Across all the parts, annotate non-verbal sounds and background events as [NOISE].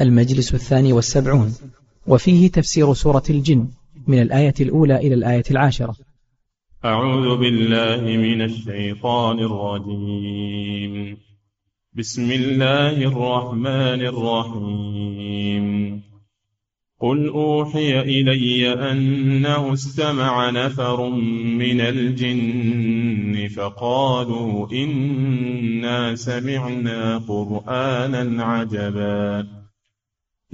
المجلس الثاني والسبعون. وفيه تفسير سورة الجن من الآية الأولى إلى الآية العاشرة. أعوذ بالله من الشيطان الرجيم. بسم الله الرحمن الرحيم. قل أوحي إلي أنه استمع نفر من الجن فقالوا إنا سمعنا قرآنا عجبا.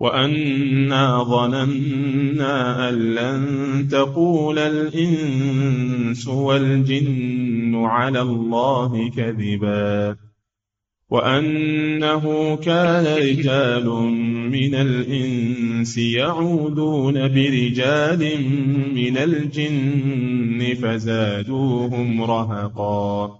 وأنا ظننا أن لن تقول الإنس والجن على الله كذبا. وأنه كان رجال من الإنس يعودون برجال من الجن فزادوهم رهقا.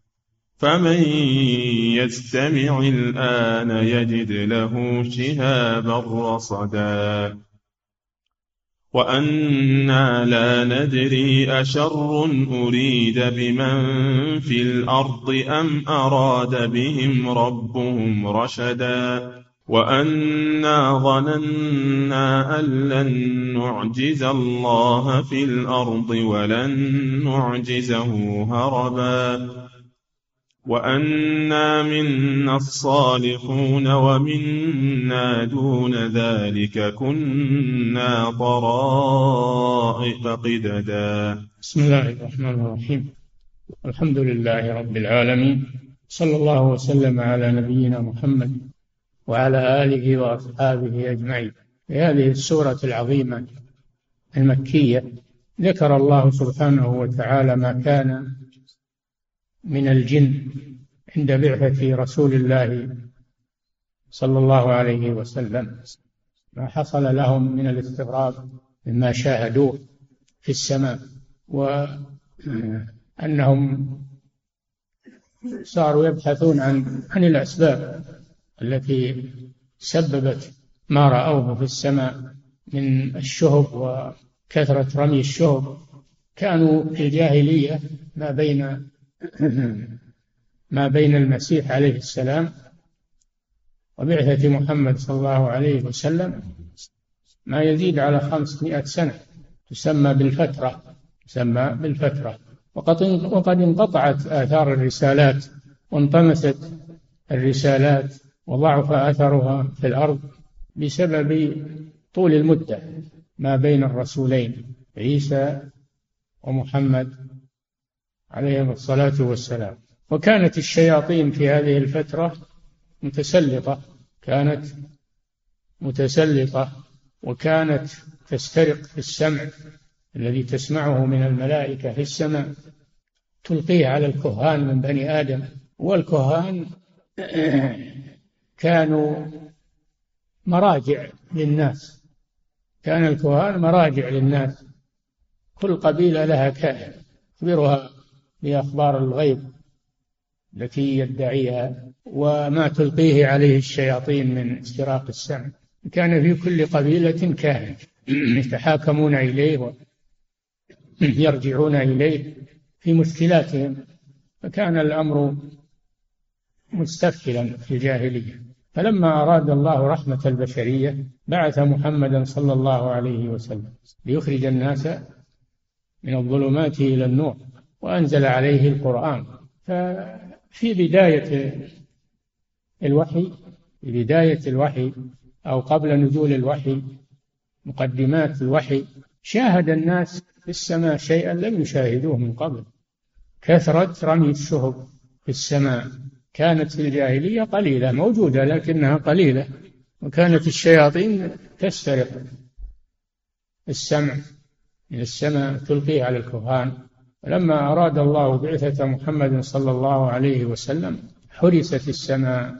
فمن يستمع الآن يجد له شهابا رصدا. وأنا لا ندري أشر أريد بمن في الأرض أم أراد بهم ربهم رشدا. وأنا ظننا أن لن نعجز الله في الأرض ولن نعجزه هربا. وأنا منا الصالحون ومنا دون ذلك كنا طرائق قددا. بسم الله الرحمن الرحيم. الحمد لله رب العالمين. صلى الله وسلم على نبينا محمد وعلى آله وأصحابه أجمعين. في هذه السورة العظيمة المكية ذكر الله سبحانه وتعالى ما كان من الجن عند بعثة رسول الله صلى الله عليه وسلم. ما حصل لهم من الاستغراب مما شاهدوه في السماء وأنهم صاروا يبحثون عن عن الأسباب التي سببت ما رأوه في السماء من الشهب وكثرة رمي الشهب. كانوا في الجاهلية ما بين [LAUGHS] ما بين المسيح عليه السلام وبعثة محمد صلى الله عليه وسلم ما يزيد على خمسمائة سنة تسمى بالفترة تسمى بالفترة. وقد وقد انقطعت آثار الرسالات وانطمست الرسالات وضعف أثرها في الأرض بسبب طول المدة ما بين الرسولين عيسى ومحمد عليهم الصلاة والسلام. وكانت الشياطين في هذه الفترة متسلطة كانت متسلطة وكانت تسترق في السمع الذي تسمعه من الملائكة في السماء تلقيه على الكهان من بني آدم. والكهان كانوا مراجع للناس. كان الكهان مراجع للناس. كل قبيلة لها كاهن يخبرها بأخبار الغيب التي يدعيها وما تلقيه عليه الشياطين من استراق السمع. كان في كل قبيلة كاهن يتحاكمون إليه ويرجعون إليه في مشكلاتهم فكان الأمر مستفحلا في الجاهلية. فلما أراد الله رحمة البشرية بعث محمدا صلى الله عليه وسلم ليخرج الناس من الظلمات إلى النور. وأنزل عليه القرآن. ففي بداية الوحي في بداية الوحي أو قبل نزول الوحي مقدمات الوحي شاهد الناس في السماء شيئا لم يشاهدوه من قبل. كثرة رمي الشهب في السماء. كانت في الجاهلية قليلة موجودة لكنها قليلة وكانت الشياطين تسترق السمع. من السماء تلقيه على الكهان. ولما أراد الله بعثة محمد صلى الله عليه وسلم حرست السماء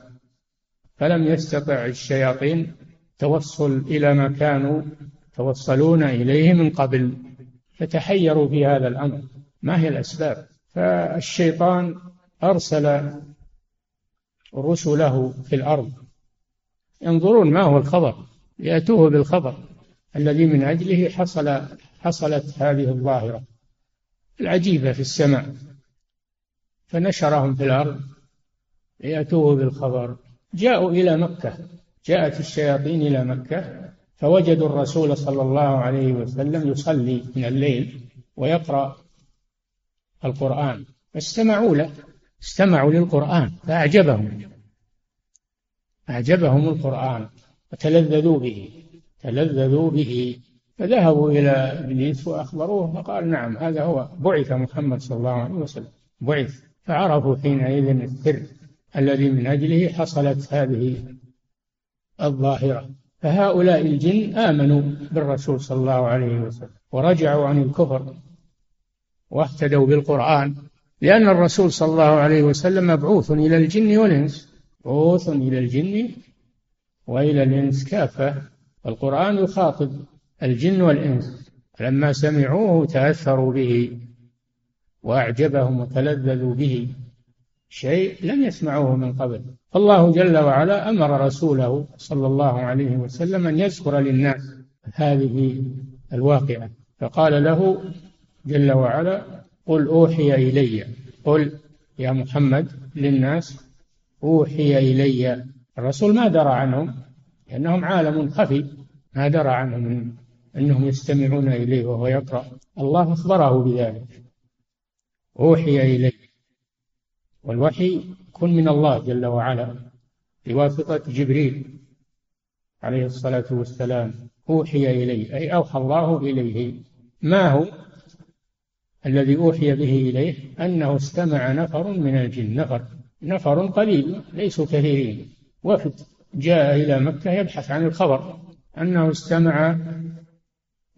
فلم يستطع الشياطين توصل إلى ما كانوا توصلون إليه من قبل فتحيروا في هذا الأمر. ما هي الأسباب؟ فالشيطان أرسل رسله في الأرض. ينظرون ما هو الخبر؟ يأتوه بالخبر الذي من أجله حصل حصلت هذه الظاهرة. العجيبة في السماء. فنشرهم في الأرض ليأتوه بالخبر. جاءوا إلى مكة. جاءت الشياطين إلى مكة. فوجدوا الرسول صلى الله عليه وسلم يصلي من الليل ويقرأ القرآن. فاستمعوا له. استمعوا للقرآن. فأعجبهم. أعجبهم القرآن. وتلذذوا به. تلذذوا به. فذهبوا إلى إبليس وأخبروه فقال نعم هذا هو بعث محمد صلى الله عليه وسلم بعث. فعرفوا حينئذ السر الذي من أجله حصلت هذه الظاهرة. فهؤلاء الجن آمنوا بالرسول صلى الله عليه وسلم ورجعوا عن الكفر واهتدوا بالقرآن لأن الرسول صلى الله عليه وسلم مبعوث إلى الجن والإنس مبعوث إلى الجن وإلى الإنس كافة. القرآن يخاطب الجن والإنس. لما سمعوه تأثروا به وأعجبهم وتلذذوا به. شيء لم يسمعوه من قبل. الله جل وعلا أمر رسوله صلى الله عليه وسلم أن يذكر للناس هذه الواقعة. فقال له جل وعلا قل أوحي إلي. قل يا محمد للناس أوحي إلي. الرسول ما درى عنهم لأنهم عالم خفي. ما درى عنهم أنهم يستمعون إليه وهو يقرأ. الله أخبره بذلك. أوحي إلي والوحي كن من الله جل وعلا. بواسطة جبريل عليه الصلاة والسلام. أوحي إليه. أي أوحى الله إليه. ما هو؟ الذي أوحي به إليه أنه استمع نفر من الجن. نفر. نفر قليل ليسوا كثيرين. وفد. جاء إلى مكة يبحث عن الخبر. أنه استمع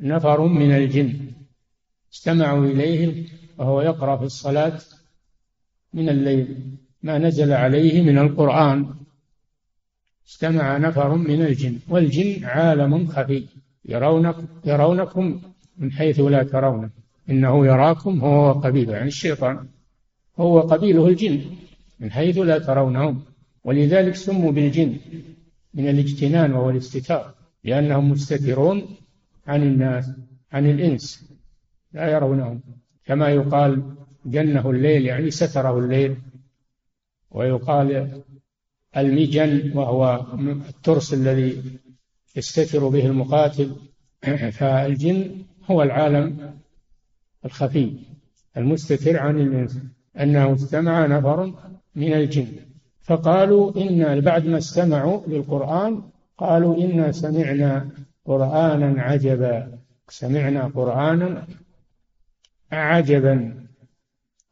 نفر من الجن. استمعوا إليه وهو يقرأ في الصلاة من الليل. ما نزل عليه من القرآن. استمع نفر من الجن. والجن عالم خفي. يرونكم يرونكم من حيث لا ترون. إنه يراكم هو وقبيله. يعني الشيطان. هو قبيله الجن. من حيث لا ترونهم. ولذلك سموا بالجن. من الاجتنان وهو الاستتار. لأنهم مستترون عن الناس عن الإنس. لا يرونهم. كما يقال جنه الليل يعني ستره الليل. ويقال المجن وهو الترس الذي يستتر به المقاتل. [CLEARS THROAT] فالجن هو العالم الخفي المستتر عن الإنس. أنه استمع نفر من الجن. فقالوا إنا بعد ما استمعوا للقرآن قالوا إنا سمعنا قرآنا عجبا. سمعنا قرآنا عجبا.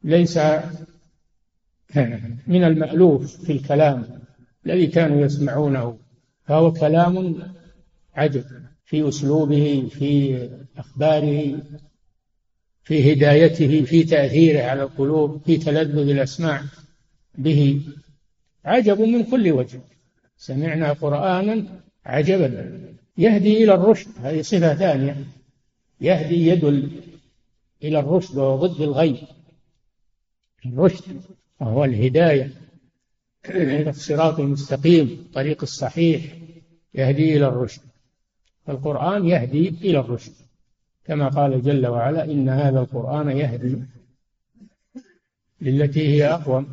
ليس من المألوف في الكلام الذي كانوا يسمعونه. فهو كلام عجب في أسلوبه في أخباره في هدايته في تأثيره على القلوب في تلذذ الأسماع به. عجب من كل وجه. سمعنا قرآنا عجبا. يهدي إلى الرشد. هذه صفة ثانية. يهدي يدل إلى الرشد وهو ضد الغي. الرشد وهو الهداية إلى الصراط المستقيم الطريق الصحيح يهدي إلى الرشد. فالقرآن يهدي إلى الرشد. كما قال جل وعلا إن هذا القرآن يهدي للتي هي أقوم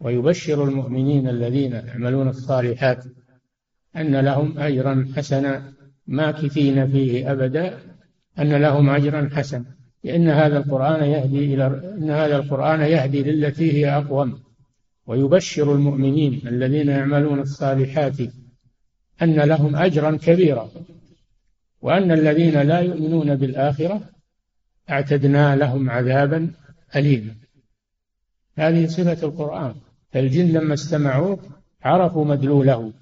ويبشر المؤمنين الذين يعملون الصالحات. أن لهم أجرا حسنا ماكثين فيه أبدا أن لهم أجرا حسنا لأن هذا القرآن يهدي إلى إن هذا القرآن يهدي للتي هي أقوم. ويبشر المؤمنين الذين يعملون الصالحات أن لهم أجرا كبيرا. وأن الذين لا يؤمنون بالآخرة أعتدنا لهم عذابا أليما. هذه صفة القرآن. فالجن لما استمعوه عرفوا مدلوله.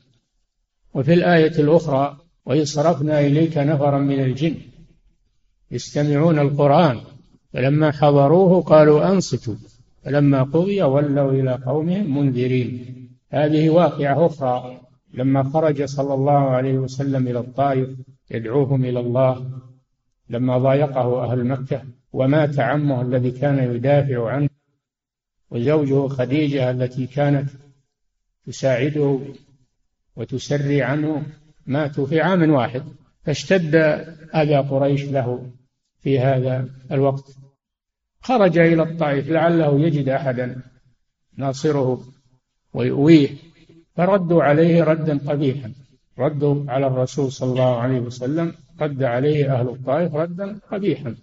وفي الآية الأخرى وإذ صرفنا إليك نفرا من الجن يستمعون القرآن فلما حضروه قالوا أنصتوا فلما قضي ولوا إلى قومهم منذرين. هذه واقعة أخرى لما خرج صلى الله عليه وسلم إلى الطائف يدعوهم إلى الله لما ضايقه أهل مكة ومات عمه الذي كان يدافع عنه وزوجه خديجة التي كانت تساعده وتسري عنه ماتوا في عام واحد. فاشتد أذى قريش له في هذا الوقت. خرج إلى الطائف لعله يجد أحدا ناصره ويؤويه. فردوا عليه ردا قبيحا. ردوا على الرسول صلى الله عليه وسلم. رد عليه أهل الطائف ردا قبيحا.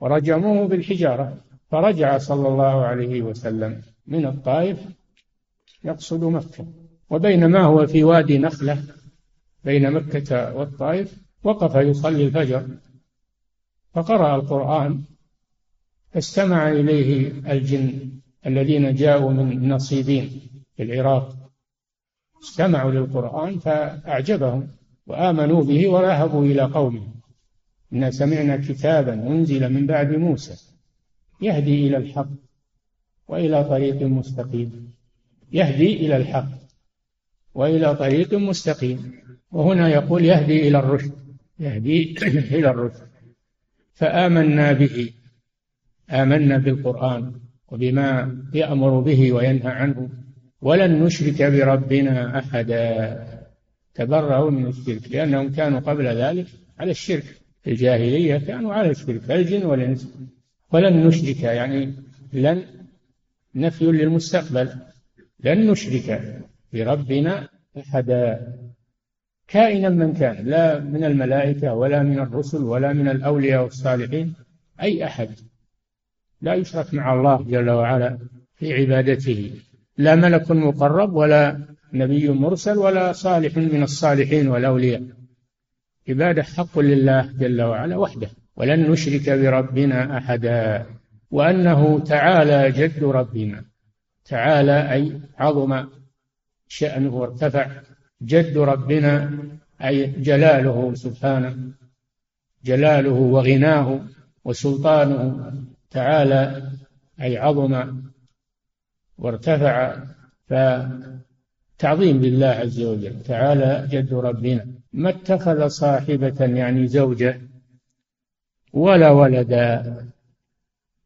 ورجموه بالحجارة. فرجع صلى الله عليه وسلم من الطائف يقصد مكة. وبينما هو في وادي نخلة بين مكة والطائف وقف يصلي الفجر. فقرأ القرآن فاستمع إليه الجن الذين جاءوا من نصيبين في العراق. استمعوا للقرآن فأعجبهم وآمنوا به وذهبوا إلى قومهم إنا سمعنا كتابا أنزل من بعد موسى يهدي إلى الحق وإلى طريق مستقيم. يهدي إلى الحق وإلى طريق مستقيم. وهنا يقول يهدي إلى الرشد. يهدي [CLEARS THROAT] إلى الرشد. فآمنا به. آمنا بالقرآن وبما يأمر به وينهى عنه. ولن نشرك بربنا أحدا. تبرأوا من الشرك. لأنهم كانوا قبل ذلك على الشرك. في الجاهلية كانوا على الشرك. الجن والإنس. ولن نشرك. يعني لن نفي للمستقبل. لن نشرك. بربنا أحدا. كائنا من كان لا من الملائكة ولا من الرسل ولا من الأولياء والصالحين أي أحد. لا يشرك مع الله جل وعلا في عبادته. لا ملك مقرب ولا نبي مرسل ولا صالح من الصالحين والأولياء عبادة حق لله جل وعلا وحده. ولن نشرك بربنا أحدا. وأنه تعالى جد ربنا. تعالى أي عظم شأنه وارتفع جد ربنا أي جلاله سبحانه جلاله وغناه وسلطانه تعالى أي عظم وارتفع فتعظيم لله عز وجل تعالى جد ربنا. ما اتخذ صاحبة يعني زوجة ولا ولدا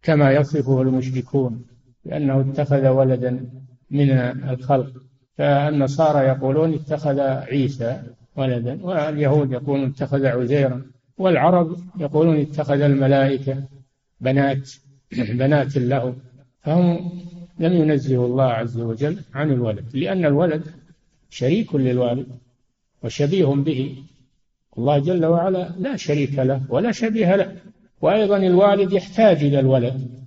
كما يصفه المشركون لأنه اتخذ ولدا من الخلق. فالنصارى يقولون اتخذ عيسى ولدا واليهود يقولون اتخذ عزيرا والعرب يقولون اتخذ الملائكة بنات [CLEARS THROAT] بنات له. فهم لم ينزه الله عز وجل عن الولد لأن الولد شريك للوالد وشبيه به. الله جل وعلا لا شريك له ولا شبيه له. وأيضا الوالد يحتاج إلى الولد.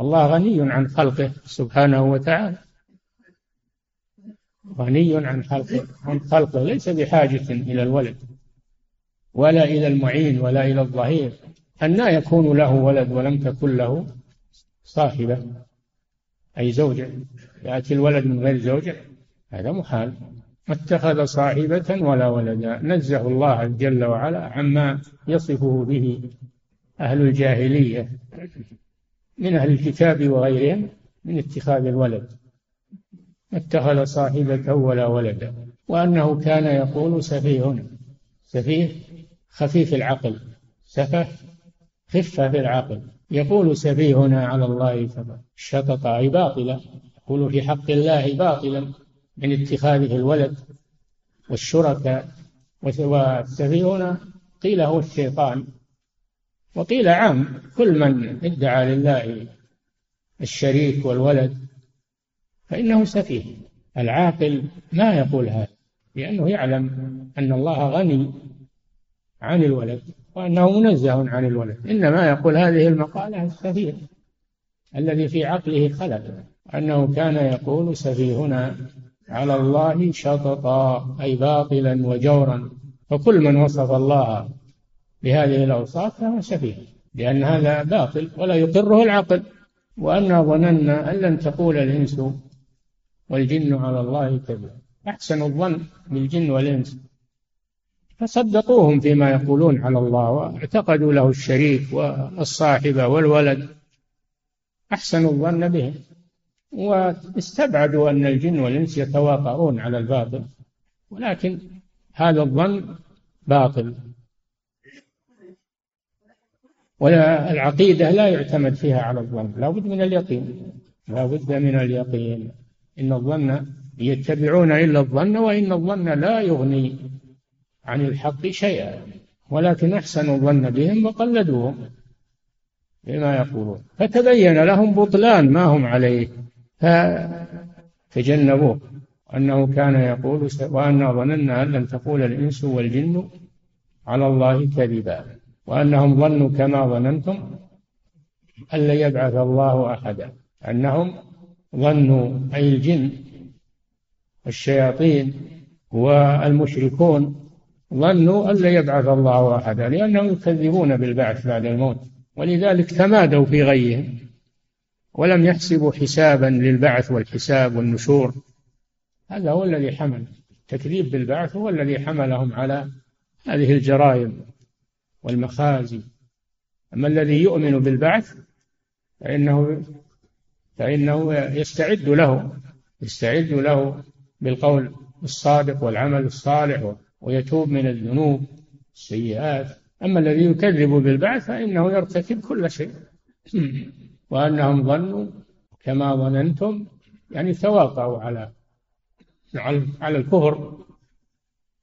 الله غني عن خلقه سبحانه وتعالى. غني عن خلقه عن خلقه ليس بحاجة إلى الولد ولا إلى المعين ولا إلى الظهير. أن يكون له ولد ولم تكن له صاحبة أي زوجة. يأتي الولد من غير زوجة هذا محال. ما اتخذ صاحبة ولا ولدا. نزه الله جل وعلا عما يصفه به أهل الجاهلية من أهل الكتاب وغيرهم من اتخاذ الولد. اتخذ صاحبة ولا ولدا وأنه كان يقول سفيه سفيه خفيف العقل سفه خفة في العقل يقول سفيهنا على الله شطط أي باطلا يقول في حق الله باطلا من اتخاذه الولد والشركاء والسفيهنا قيل هو الشيطان وقيل عام كل من ادعى لله الشريك والولد فإنه سفيه. العاقل ما يقول هذا لأنه يعلم أن الله غني عن الولد وأنه منزه عن الولد. إنما يقول هذه المقالة السفيه الذي في عقله خلل أنه كان يقول سفيهنا على الله شططا أي باطلا وجورا. فكل من وصف الله بهذه الأوصاف فهو سفيه لأن هذا باطل ولا يقره العقل. وأنا ظننا أن لن تقول الإنس والجن على الله كذبا أحسن الظن بالجن والإنس. فصدقوهم فيما يقولون على الله واعتقدوا له الشريك والصاحبة والولد. أحسنوا الظن بهم. واستبعدوا أن الجن والإنس يتواطؤون على الباطل. ولكن هذا الظن باطل. والعقيدة لا يعتمد فيها على الظن. لا بد من اليقين. لا بد من اليقين. إن الظن يتبعون إلا الظن وإن الظن لا يغني عن الحق شيئا ولكن أحسنوا الظن بهم وقلدوهم بما يقولون. فتبين لهم بطلان ما هم عليه فتجنبوه. أنه كان يقول وأنا ظننا أن لن تقول الإنس والجن على الله كذبا وأنهم ظنوا كما ظننتم أن لن يبعث الله أحدا أنهم ظنوا أي الجن الشياطين والمشركون ظنوا أن لا يبعث الله أحدا لأنهم يكذبون بالبعث بعد الموت ولذلك تمادوا في غيهم ولم يحسبوا حسابا للبعث والحساب والنشور. هذا هو الذي حمل. التكذيب بالبعث هو الذي حملهم على هذه الجرائم والمخازي. أما الذي يؤمن بالبعث فإنه فإنه يستعد له يستعد له بالقول الصادق والعمل الصالح ويتوب من الذنوب السيئات أما الذي يكذب بالبعث فإنه يرتكب كل شيء. [CLEARS THROAT] وأنهم ظنوا كما ظننتم يعني تواطؤوا على على الكفر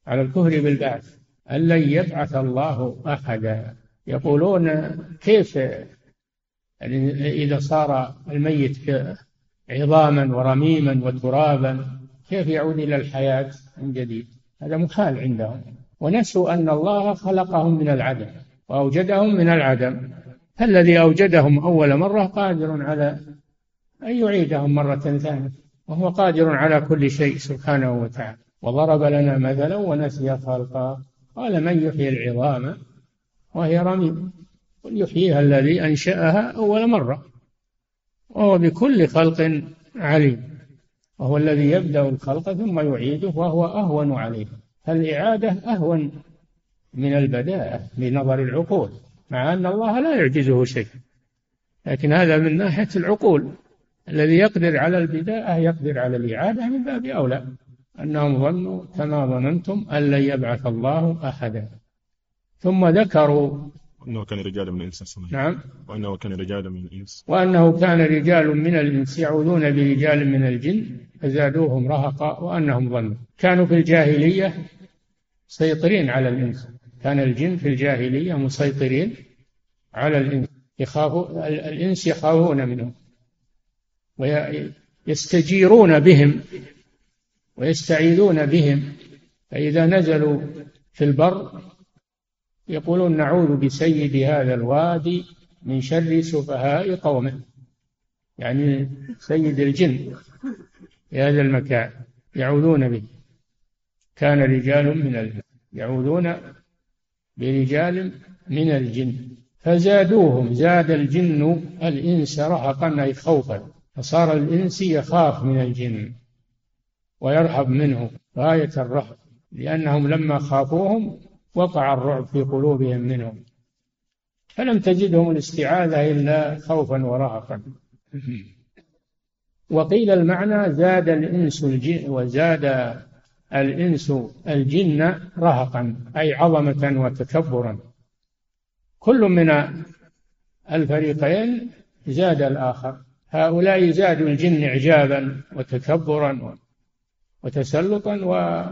على الكفر بالبعث. أن لن يبعث الله أحدا. يقولون كيف إذا صار الميت عظاما ورميما وترابا كيف يعود إلى الحياة من جديد؟ هذا محال عندهم. ونسوا أن الله خلقهم من العدم وأوجدهم من العدم. فالذي أوجدهم أول مرة قادر على أن يعيدهم مرة ثانية وهو قادر على كل شيء سبحانه وتعالى. وضرب لنا مثلا ونسي خلقه. قال من يحيي العظام وهي رميم. قل يحييها الذي أنشأها أول مرة. وهو بكل خلق عليم. وهو الذي يبدأ الخلق ثم يعيده وهو أهون عليه. فالإعادة أهون من البداءة بنظر العقول مع أن الله لا يعجزه شيء. لكن هذا من ناحية العقول. الذي يقدر على البداءة يقدر على الإعادة من باب أولى. أنهم ظنوا كما ظننتم أن لن يبعث الله أحدا. ثم ذكروا أنه كان رجال من الإنس نعم. وأنه كان رجال من الإنس. وأنه كان رجال من الإنس يعوذون برجال من الجن فزادوهم رهقا وأنهم ظنوا كانوا في الجاهلية مسيطرين على الإنس. كان الجن في الجاهلية مسيطرين على الإنس. يخافوا الإنس يخافون منهم. ويستجيرون بهم. ويستعيذون بهم. فإذا نزلوا في البر يقولون نعوذ بسيد هذا الوادي من شر سفهاء قومه. يعني سيد الجن في هذا المكان يعوذون به. كان رجال من الجن يعوذون برجال من الجن. فزادوهم زاد الجن الإنس رهقا أي خوفا. فصار الإنس يخاف من الجن ويرهب منه غاية الرهب لأنهم لما خافوهم وقع الرعب في قلوبهم منهم. فلم تجدهم الاستعاذة إلا خوفا ورهقا وقيل المعنى زاد الإنس الجن وزاد الإنس الجن رهقا أي عظمة وتكبرا. كل من الفريقين زاد الآخر. هؤلاء زادوا الجن إعجابا وتكبرا وتسلطا و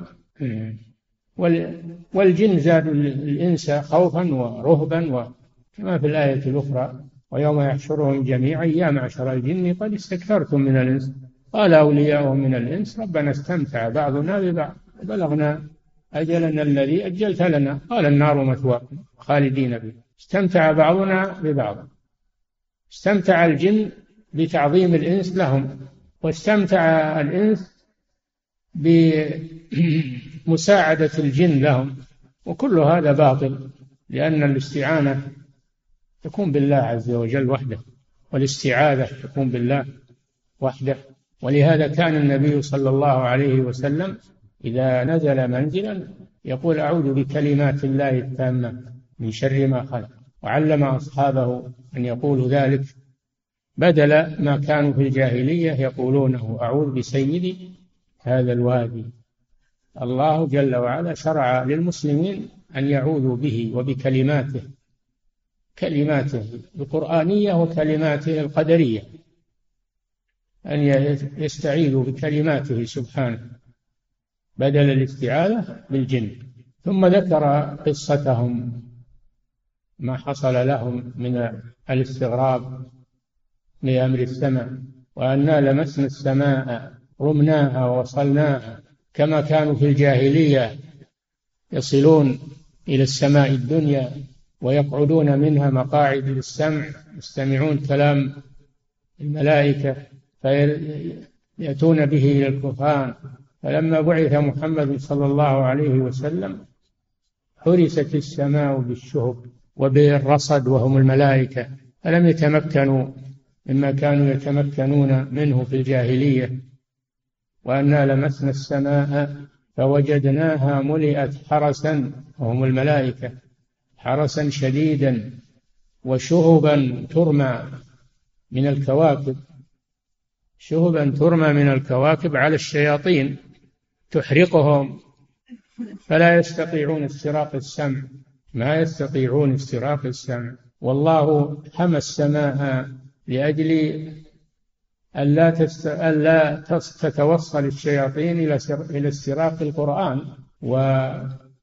والجن زادوا الإنس خوفا ورهبا كما في الآية الأخرى ويوم يحشرهم جميعا يا معشر الجن قد استكثرتم من الإنس. قال أولياؤهم من الإنس ربنا استمتع بعضنا ببعض بلغنا أجلنا الذي أجلت لنا. قال النار مثواكم خالدين فيه استمتع بعضنا ببعض. استمتع الجن بتعظيم الإنس لهم واستمتع الإنس بمساعدة الجن لهم. وكل هذا باطل لأن الاستعانة تكون بالله عز وجل وحده والاستعاذة تكون بالله وحده. ولهذا كان النبي صلى الله عليه وسلم إذا نزل منزلا يقول أعوذ بكلمات الله التامة من شر ما خلق. وعلم أصحابه أن يقولوا ذلك. بدل ما كانوا في الجاهلية يقولونه أعوذ بسيدي هذا الوادي. الله جل وعلا شرع للمسلمين أن يعوذوا به وبكلماته كلماته القرآنية وكلماته القدرية. أن يستعيذوا بكلماته سبحانه بدل الاستعاذة بالجن. ثم ذكر قصتهم ما حصل لهم من الاستغراب لأمر السماء وأنا لمسنا السماء رمناها ووصلناها كما كانوا في الجاهلية يصلون إلى السماء الدنيا ويقعدون منها مقاعد للسمع يستمعون كلام الملائكة فيأتون به إلى الكفار. فلما بعث محمد صلى الله عليه وسلم حرست السماء بالشهب وبالرصد وهم الملائكة فلم يتمكنوا مما كانوا يتمكنون منه في الجاهلية. وأنا لمسنا السماء فوجدناها ملئت حرسا وهم الملائكة حرسا شديدا وشهبا ترمى من الكواكب شهبا ترمى من الكواكب على الشياطين تحرقهم. فلا يستطيعون استراق السمع ما يستطيعون استراق السمع. والله حمى السماء لأجل ألا تست... ألا تتوصل الشياطين إلى سر... إلى استراق القرآن و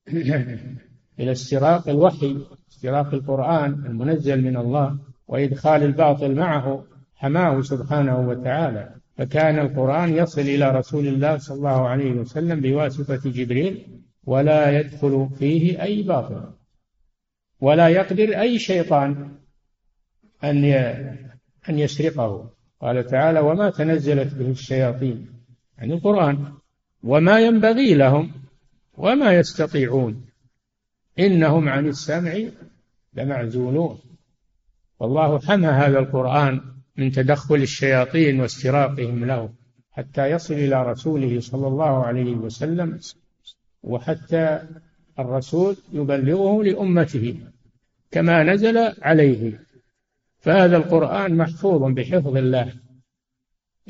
[CLEARS THROAT] إلى استراق الوحي استراق القرآن المنزل من الله وإدخال الباطل معه حماه سبحانه وتعالى. فكان القرآن يصل إلى رسول الله صلى الله عليه وسلم بواسطة جبريل ولا يدخل فيه أي باطل ولا يقدر أي شيطان أن أن يسرقه. قال تعالى وما تنزلت به الشياطين يعني القرآن. وما ينبغي لهم وما يستطيعون. إنهم عن السمع لمعزولون. والله حمى هذا القرآن من تدخل الشياطين واستراقهم له حتى يصل إلى رسوله صلى الله عليه وسلم وحتى الرسول يبلغه لأمته كما نزل عليه. فهذا القرآن محفوظ بحفظ الله.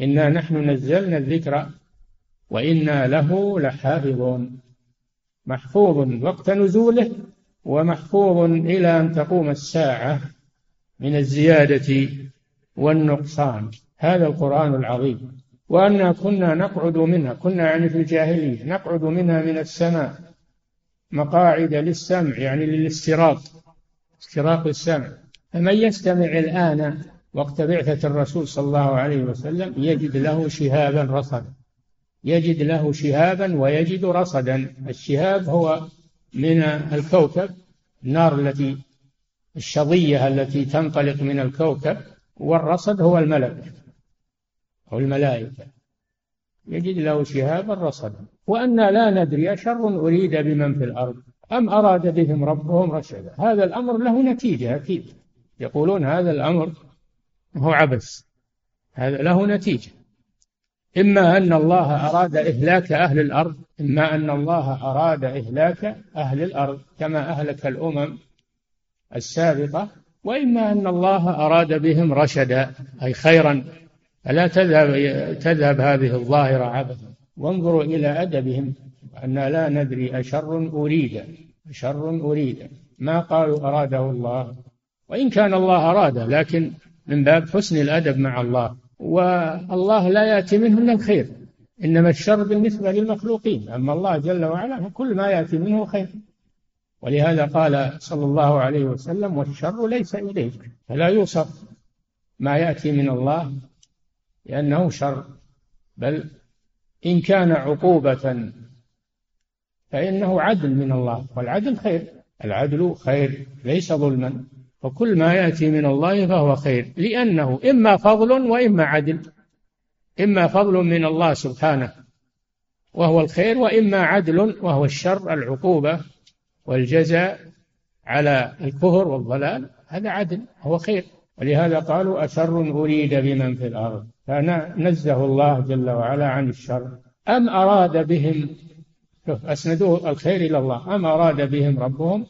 إنا نحن نزلنا الذكر وإنا له لحافظون. محفوظ وقت نزوله ومحفوظ إلى أن تقوم الساعة من الزيادة والنقصان. هذا القرآن العظيم. وأنا كنا نقعد منها كنا يعني في الجاهلية نقعد منها من السماء. مقاعد للسمع يعني للاستراق استراق السمع. فمن يستمع الآن وقت بعثة الرسول صلى الله عليه وسلم يجد له شهابا رصدا. يجد له شهابا ويجد رصدا. الشهاب هو من الكوكب النار التي الشظية التي تنطلق من الكوكب والرصد هو الملك أو الملائكة. يجد له شهابا رصدا. وأنا لا ندري أشر أريد بمن في الأرض أم أراد بهم ربهم رشدا. هذا الأمر له نتيجة أكيد. يقولون هذا الأمر هو عبث. هذا له نتيجة. إما أن الله أراد إهلاك أهل الأرض إما أن الله أراد إهلاك أهل الأرض كما أهلك الأمم السابقة وإما أن الله أراد بهم رشدا أي خيرا. فلا تذهب تذهب هذه الظاهرة عبثا. وانظروا إلى أدبهم أن لا ندري أشر أريد أشر أريد ما قالوا أراده الله؟ وإن كان الله أراد لكن من باب حسن الأدب مع الله. والله لا يأتي منه إلا الخير. إنما الشر بالنسبة للمخلوقين. أما الله جل وعلا فكل ما يأتي منه خير. ولهذا قال صلى الله عليه وسلم والشر ليس إليك. فلا يوصف ما يأتي من الله لأنه شر. بل إن كان عقوبة فإنه عدل من الله. والعدل خير. العدل خير ليس ظلما. وكل ما يأتي من الله فهو خير لأنه إما فضل وإما عدل. إما فضل من الله سبحانه وهو الخير وإما عدل وهو الشر العقوبة والجزاء على الكفر والضلال هذا عدل هو خير. ولهذا قالوا أشر أريد بمن في الأرض. فنزه الله جل وعلا عن الشر. أم أراد بهم أسندوه الخير إلى الله. أم أراد بهم ربهم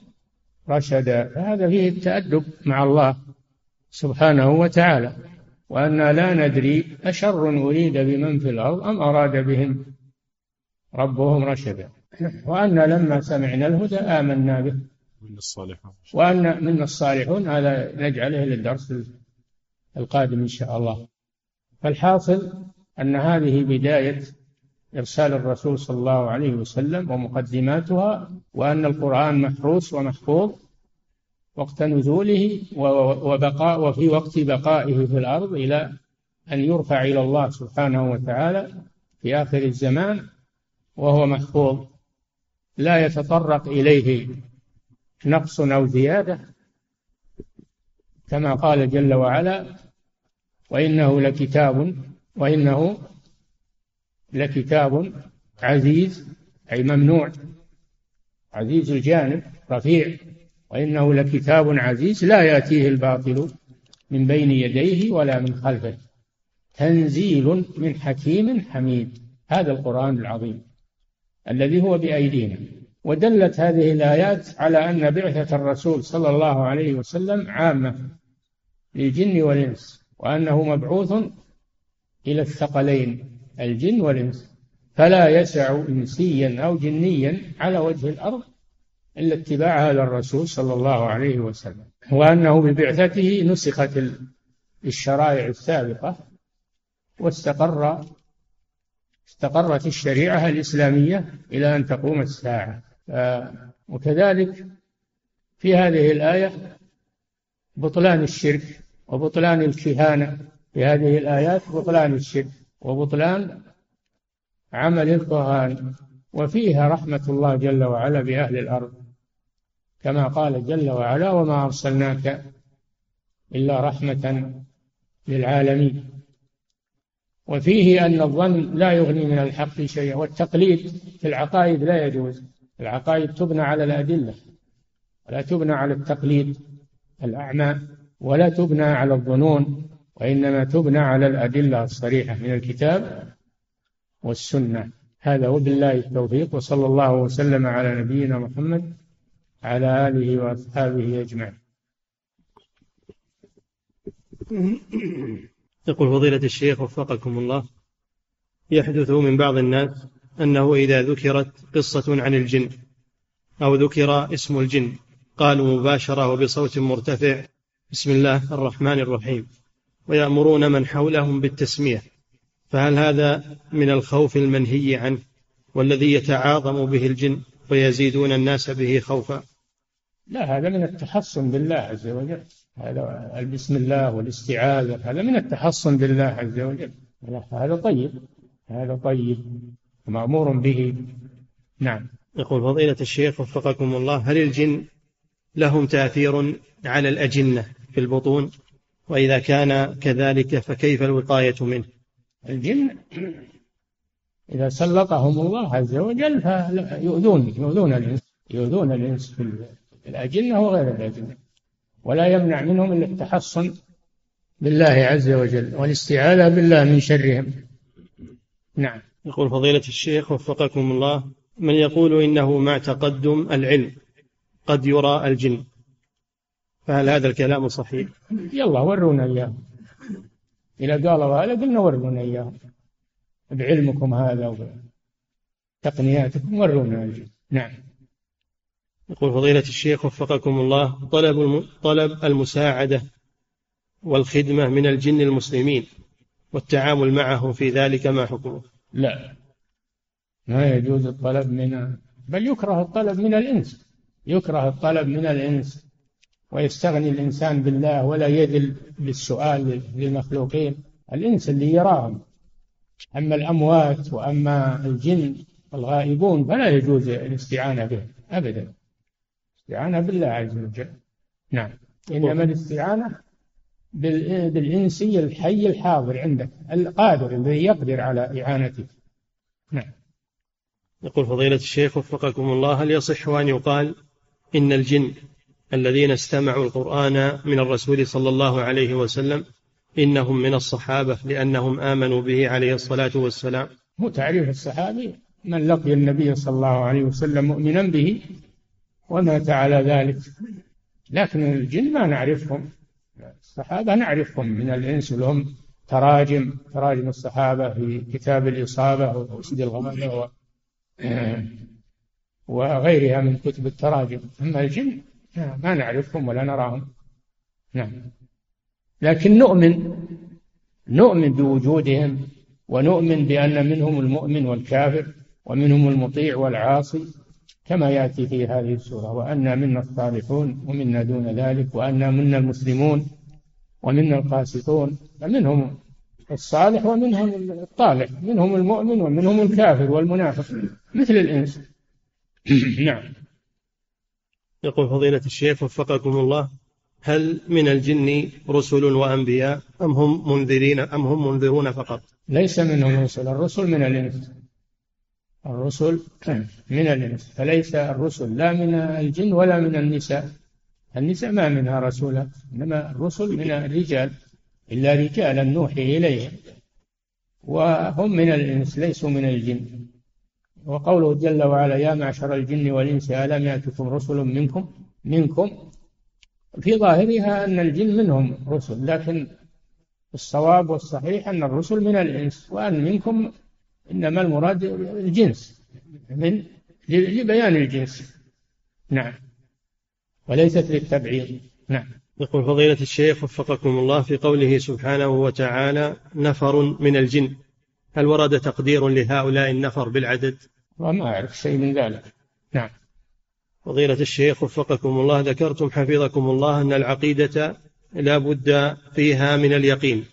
رشدا فهذا فيه التأدب مع الله سبحانه وتعالى. وأنا لا ندري أشر أريد بمن في الأرض أم أراد بهم ربهم رشدا. وأنا لما سمعنا الهدى آمنا به. من الصالحون. وأن منا الصالحون هذا نجعله للدرس القادم إن شاء الله. فالحاصل أن هذه بداية إرسال الرسول صلى الله عليه وسلم ومقدماتها وأن القرآن محروس ومحفوظ وقت نزوله وبقاء وفي وقت بقائه في الأرض إلى أن يرفع إلى الله سبحانه وتعالى في آخر الزمان وهو محفوظ. لا يتطرق إليه نقص أو زيادة كما قال جل وعلا وإنه لكتاب وإنه لكتاب عزيز أي ممنوع. عزيز الجانب رفيع. وإنه لكتاب عزيز لا يأتيه الباطل من بين يديه ولا من خلفه. تنزيل من حكيم حميد. هذا القرآن العظيم الذي هو بأيدينا. ودلت هذه الآيات على أن بعثة الرسول صلى الله عليه وسلم عامة للجن والإنس وأنه مبعوث إلى الثقلين. الجن والإنس. فلا يسع إنسيا أو جنيا على وجه الأرض إلا اتباع هذا الرسول صلى الله عليه وسلم. وأنه ببعثته نسخت الشرائع السابقة واستقر استقرت الشريعة الإسلامية إلى أن تقوم الساعة. وكذلك في هذه الآية بطلان الشرك وبطلان الكهانة في هذه الآيات بطلان الشرك. وبطلان عمل الكهان وفيها رحمة الله جل وعلا بأهل الأرض كما قال جل وعلا وما أرسلناك إلا رحمة للعالمين وفيه أن الظن لا يغني من الحق شيئا والتقليد في العقائد لا يجوز. العقائد تبنى على الأدلة ولا تبنى على التقليد الأعمى ولا تبنى على الظنون. وإنما تبنى على الأدلة الصريحة من الكتاب والسنة. هذا وبالله التوفيق وصلى الله وسلم على نبينا محمد على آله وأصحابه أجمعين. يقول فضيلة الشيخ وفقكم الله يحدث من بعض الناس أنه إذا ذكرت قصة عن الجن أو ذكر اسم الجن قالوا مباشرة وبصوت مرتفع بسم الله الرحمن الرحيم. ويأمرون من حولهم بالتسمية فهل هذا من الخوف المنهي عنه والذي يتعاظم به الجن ويزيدون الناس به خوفا؟ لا هذا من التحصن بالله عز وجل. هذا بسم الله والاستعاذة هذا من التحصن بالله عز وجل. هذا طيب هذا طيب مأمور به. نعم. يقول فضيلة الشيخ وفقكم الله هل الجن لهم تأثير على الأجنة في البطون؟ وإذا كان كذلك فكيف الوقاية منه؟ الجن إذا سلطهم الله عز وجل فيؤذون يؤذون الإنس يؤذون الإنس في الأجنة وغير الأجنة. ولا يمنع منهم إلا التحصن بالله عز وجل والاستعاذة بالله من شرهم. نعم. يقول فضيلة الشيخ وفقكم الله من يقول إنه مع تقدم العلم قد يرى الجن. فهل هذا الكلام صحيح؟ يلا ورونا إياه. إذا قالوا هذا قلنا ورونا إياه. بعلمكم هذا وتقنياتكم ورونا الجن نعم. يقول فضيلة الشيخ وفقكم الله طلب طلب المساعدة والخدمة من الجن المسلمين والتعامل معهم في ذلك ما حكمه؟ لا. ما يجوز الطلب من بل يكره الطلب من الإنس. يكره الطلب من الإنس. ويستغني الإنسان بالله ولا يذل بالسؤال للمخلوقين. الإنس اللي يراهم. أما الأموات وأما الجن الغائبون فلا يجوز الاستعانة بهم أبدا. الاستعانة بالله عز وجل. نعم. إنما الاستعانة بالإنسي الحي الحاضر عندك القادر الذي يقدر على إعانتك نعم. يقول فضيلة الشيخ وفقكم الله هل يصح أن يقال إن الجن الذين استمعوا القرآن من الرسول صلى الله عليه وسلم إنهم من الصحابة لأنهم آمنوا به عليه الصلاة والسلام. هو تعريف الصحابي من لقي النبي صلى الله عليه وسلم مؤمنا به ومات على ذلك. لكن الجن ما نعرفهم. الصحابة نعرفهم من الإنس لهم تراجم تراجم الصحابة في كتاب الإصابة وأسد الغمامة وغيرها من كتب التراجم. أما الجن ما نعرفهم ولا نراهم. نعم. لكن نؤمن نؤمن بوجودهم ونؤمن بأن منهم المؤمن والكافر ومنهم المطيع والعاصي كما يأتي في هذه السورة. وأنا منا الصالحون ومنا دون ذلك وأنا منا المسلمون ومنا القاسطون فمنهم الصالح ومنهم الطالح منهم المؤمن ومنهم الكافر والمنافق مثل الإنس. [CLEARS THROAT] نعم. يقول فضيلة الشيخ وفقكم الله هل من الجن رسل وأنبياء أم هم منذرين أم هم منذرون فقط؟ ليس منهم رسل الرسل من الإنس. الرسل [CLEARS THROAT] من الإنس فليس الرسل لا من الجن ولا من النساء. النساء ما منها رسولا إنما الرسل من الرجال إلا رجالا نوحي إليهم. وهم من الإنس ليسوا من الجن. وقوله جل وعلا يا معشر الجن والإنس ألم يأتكم رسل منكم؟ منكم. في ظاهرها أن الجن منهم رسل لكن الصواب والصحيح أن الرسل من الإنس وأن منكم إنما المراد الجنس من لبيان الجنس. نعم. وليست للتبعيض. نعم. يقول فضيلة الشيخ وفقكم الله في قوله سبحانه وتعالى نفر من الجن. هل ورد تقدير لهؤلاء النفر بالعدد؟ وما أعرف شيء من ذلك. نعم. فضيلة الشيخ وفقكم الله ذكرتم حفظكم الله أن العقيدة لا بد فيها من اليقين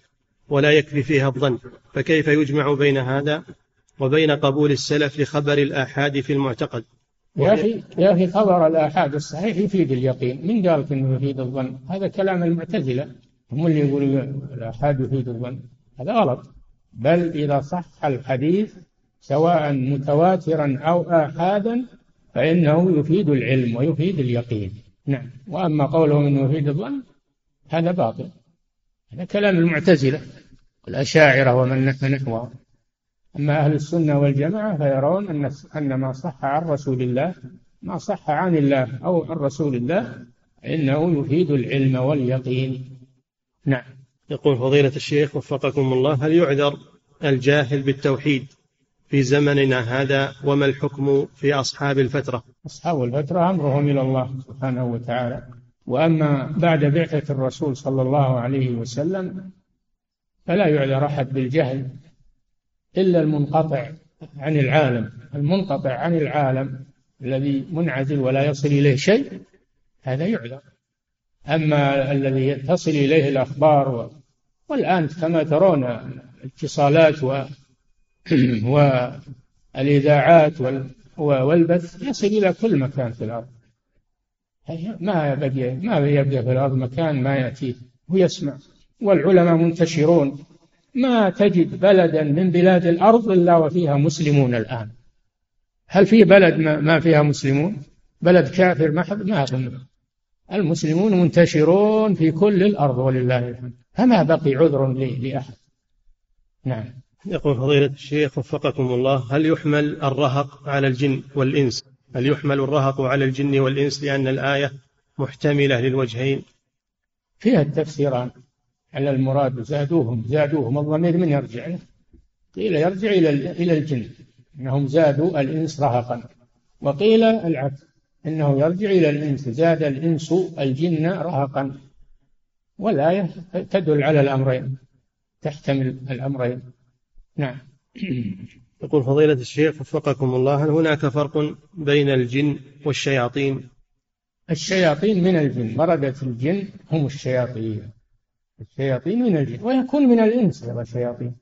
ولا يكفي فيها الظن. فكيف يجمع بين هذا وبين قبول السلف لخبر الآحاد في المعتقد؟ يا أخي يا أخي خبر الآحاد الصحيح يفيد اليقين. من قال إنه يفيد الظن؟ هذا كلام المعتزلة. هم اللي يقولوا الآحاد يفيد الظن. هذا غلط. بل إذا صح الحديث سواء متواترا أو آحادا فإنه يفيد العلم ويفيد اليقين. نعم. وأما قوله أنه يفيد الظن هذا باطل. هذا كلام المعتزلة الأشاعرة ومن نحوهم أما أهل السنة والجماعة فيرون أن أن ما صح عن رسول الله ما صح عن الله أو عن رسول الله إنه يفيد العلم واليقين. نعم. يقول فضيلة الشيخ وفقكم الله هل يعذر الجاهل بالتوحيد في زمننا هذا؟ وما الحكم في أصحاب الفترة؟ أصحاب الفترة أمرهم إلى الله سبحانه وتعالى. وأما بعد بعثة الرسول صلى الله عليه وسلم فلا يعذر أحد بالجهل إلا المنقطع عن العالم. المنقطع عن العالم الذي منعزل ولا يصل إليه شيء هذا يعذر. أما الذي تصل إليه الأخبار. والآن كما ترون الاتصالات و... [CLEARS THROAT] والإذاعات وال... والبث يصل إلى كل مكان في الأرض. ما يبقى ما يبقى في الأرض مكان ما يأتيه ويسمع والعلماء منتشرون. ما تجد بلدا من بلاد الأرض إلا وفيها مسلمون الآن. هل في بلد ما فيها مسلمون؟ بلد كافر محض ما أظن. المسلمون منتشرون في كل الأرض ولله الحمد. فما بقي عذر لأحد. نعم. يقول فضيلة الشيخ وفقكم الله هل يحمل الرهق على الجن والإنس؟ هل يحمل الرهق على الجن والإنس لأن الآية محتملة للوجهين؟ فيها التفسيران. على المراد زادوهم زادوهم الضمير من يرجع له قيل يرجع إلى إلى الجن. أنهم زادوا الإنس رهقا. وقيل العكس أنه يرجع إلى الإنس زاد الإنس الجن رهقا. والآية تدل على الأمرين تحتمل الأمرين. نعم. يقول فضيلة الشيخ وفقكم الله هل هناك فرق بين الجن والشياطين؟ الشياطين من الجن مردة الجن هم الشياطين. الشياطين من الجن ويكون من الإنس يا شياطين.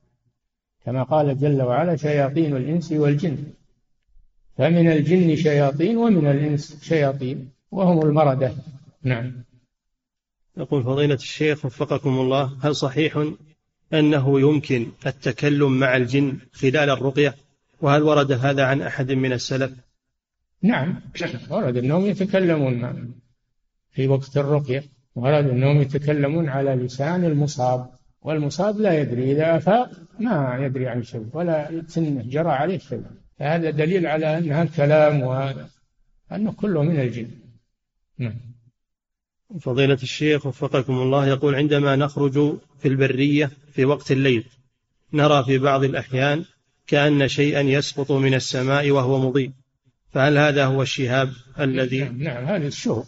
كما قال جل وعلا شياطين الإنس والجن. فمن الجن شياطين ومن الإنس شياطين وهم المردة نعم. يقول فضيلة الشيخ وفقكم الله هل صحيح أنه يمكن التكلم مع الجن خلال الرقية؟ وهل ورد هذا عن أحد من السلف؟ نعم ورد أنهم يتكلمون في وقت الرقية ورد أنهم يتكلمون على لسان المصاب والمصاب لا يدري إذا أفاق ما يدري عن شيء ولا جرى عليه شيء. فهذا دليل على أن الكلام وهذا أنه كله من الجن. نعم. فضيلة الشيخ وفقكم الله يقول عندما نخرج في البرية في وقت الليل نرى في بعض الأحيان كأن شيئا يسقط من السماء وهو مضيء فهل هذا هو الشهاب الذي؟ نعم, نعم هذه الشهب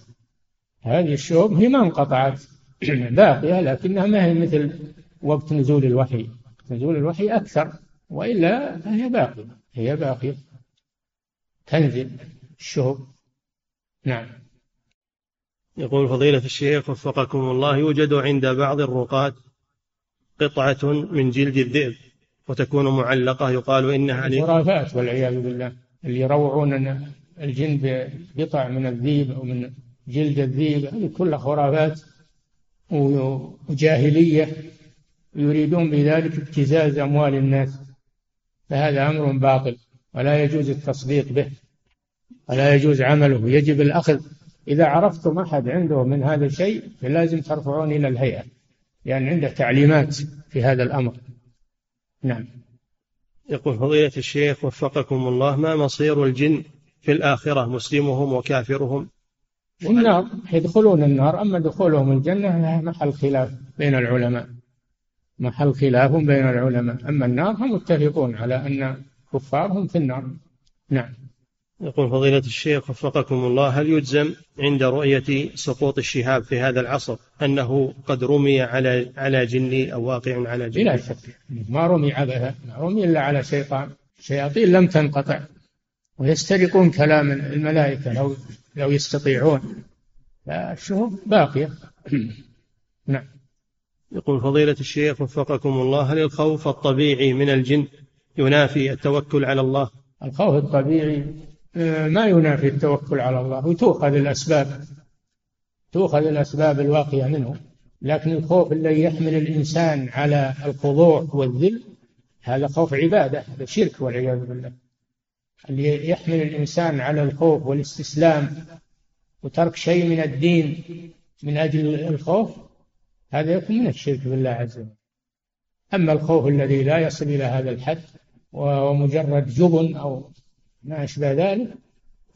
هذه الشهب هي ما انقطعت [CLEARS THROAT] باقية لكنها ما هي مثل وقت نزول الوحي. نزول الوحي أكثر وإلا فهي باقية هي باقية. تنزل الشهب. نعم. يقول فضيلة الشيخ وفقكم الله يوجد عند بعض الرقاة قطعة من جلد الذئب وتكون معلقة يقال إنها خرافات والعياذ بالله اللي يروعون الجن بقطع من الذيب أو من جلد الذيب هذه كلها خرافات وجاهلية يريدون بذلك ابتزاز أموال الناس فهذا أمر باطل ولا يجوز التصديق به ولا يجوز عمله يجب الأخذ. إذا عرفتم أحد عنده من هذا الشيء فلازم ترفعون إلى الهيئة. لأن يعني عنده تعليمات في هذا الأمر. نعم. يقول فضيلة الشيخ وفقكم الله ما مصير الجن في الآخرة؟ مسلمهم وكافرهم. في النار يدخلون النار أما دخولهم الجنة محل خلاف بين العلماء. محل خلاف بين العلماء. أما النار هم متفقون على أن كفارهم في النار. نعم. يقول فضيلة الشيخ وفقكم الله هل يجزم عند رؤية سقوط الشهاب في هذا العصر أنه قد رمي على على جني أو واقع على جني؟ لا شك. ما رمي عبثا ما رمي إلا على شيطان. الشياطين لم تنقطع. ويسترقون كلام الملائكة لو لو يستطيعون. فالشهوب باقية. [CLEARS THROAT] نعم. يقول فضيلة الشيخ وفقكم الله هل الخوف الطبيعي من الجن ينافي التوكل على الله؟ الخوف الطبيعي ما ينافي التوكل على الله وتؤخذ الأسباب تؤخذ الأسباب الواقية منه. لكن الخوف الذي يحمل الإنسان على الخضوع والذل هذا خوف عبادة هذا شرك والعياذ بالله. اللي يحمل الإنسان على الخوف والاستسلام وترك شيء من الدين من أجل الخوف هذا يكون من الشرك بالله عز وجل. أما الخوف الذي لا يصل إلى هذا الحد ومجرد جبن أو ما أشبه ذلك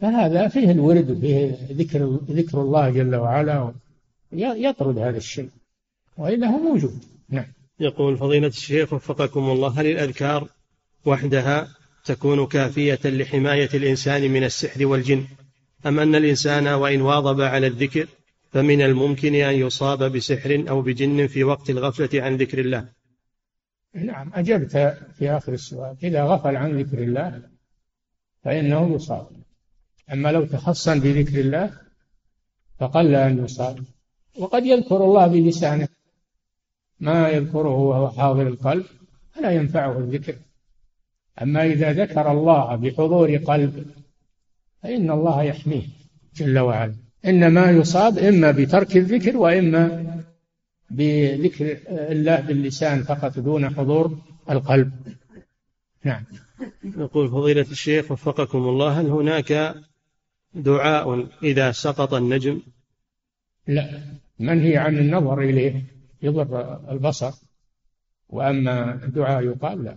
فهذا فيه الورد وفيه ذكر ذكر الله جل وعلا يطرد هذا الشيء وإلا هو موجود. نعم. يقول فضيلة الشيخ وفقكم الله هل الأذكار وحدها تكون كافية لحماية الإنسان من السحر والجن؟ أم أن الإنسان وإن واظب على الذكر فمن الممكن أن يصاب بسحر أو بجن في وقت الغفلة عن ذكر الله؟ نعم أجبت في آخر السؤال إذا غفل عن ذكر الله فإنه يصاب. أما لو تحصن بذكر الله فقل أن يصاب. وقد يذكر الله بلسانه. ما يذكره وهو حاضر القلب فلا ينفعه الذكر. أما إذا ذكر الله بحضور قلب فإن الله يحميه جل وعلا. إنما يصاب إما بترك الذكر وإما بذكر الله باللسان فقط دون حضور القلب. نعم. يقول فضيلة الشيخ وفقكم الله هل هناك دعاء إذا سقط النجم؟ لا. منهي عن النظر إليه يضر البصر. وأما دعاء يقال لا.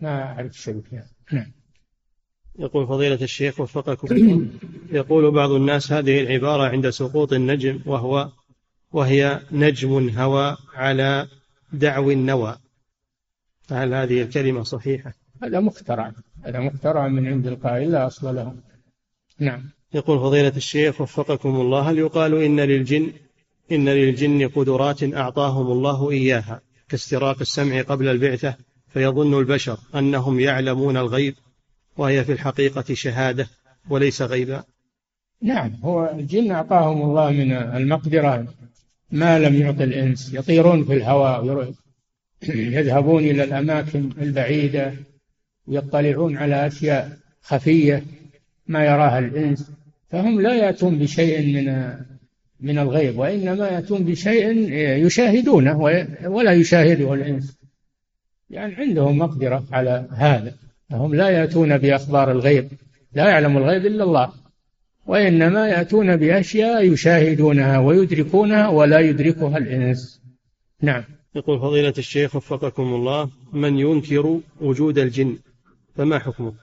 ما أعرف شيء فيها. نعم. يقول فضيلة الشيخ وفقكم الله يقول بعض الناس هذه العبارة عند سقوط النجم وهو وهي نجم هوى على دعو النوى. فهل هذه الكلمة صحيحة؟ هذا مخترع. هذا مخترع من عند القائل لا أصل له. نعم. يقول فضيلة الشيخ وفقكم الله هل يقال إن للجن إن للجن قدرات أعطاهم الله إياها كاستراق السمع قبل البعثة فيظن البشر أنهم يعلمون الغيب وهي في الحقيقة شهادة وليس غيبا؟ نعم. هو الجن أعطاهم الله من المقدرة. ما لم يعط الإنس. يطيرون في الهواء [CLEARS THROAT] يذهبون إلى الأماكن البعيدة. ويطلعون على أشياء خفية ما يراها الإنس فهم لا يأتون بشيء من من الغيب وإنما يأتون بشيء يشاهدونه ولا يشاهده الإنس. يعني عندهم مقدرة على هذا فهم لا يأتون بأخبار الغيب لا يعلم الغيب إلا الله وإنما يأتون بأشياء يشاهدونها ويدركونها ولا يدركها الإنس. نعم. يقول فضيلة الشيخ وفقكم الله من ينكر وجود الجن؟ فما حكمه؟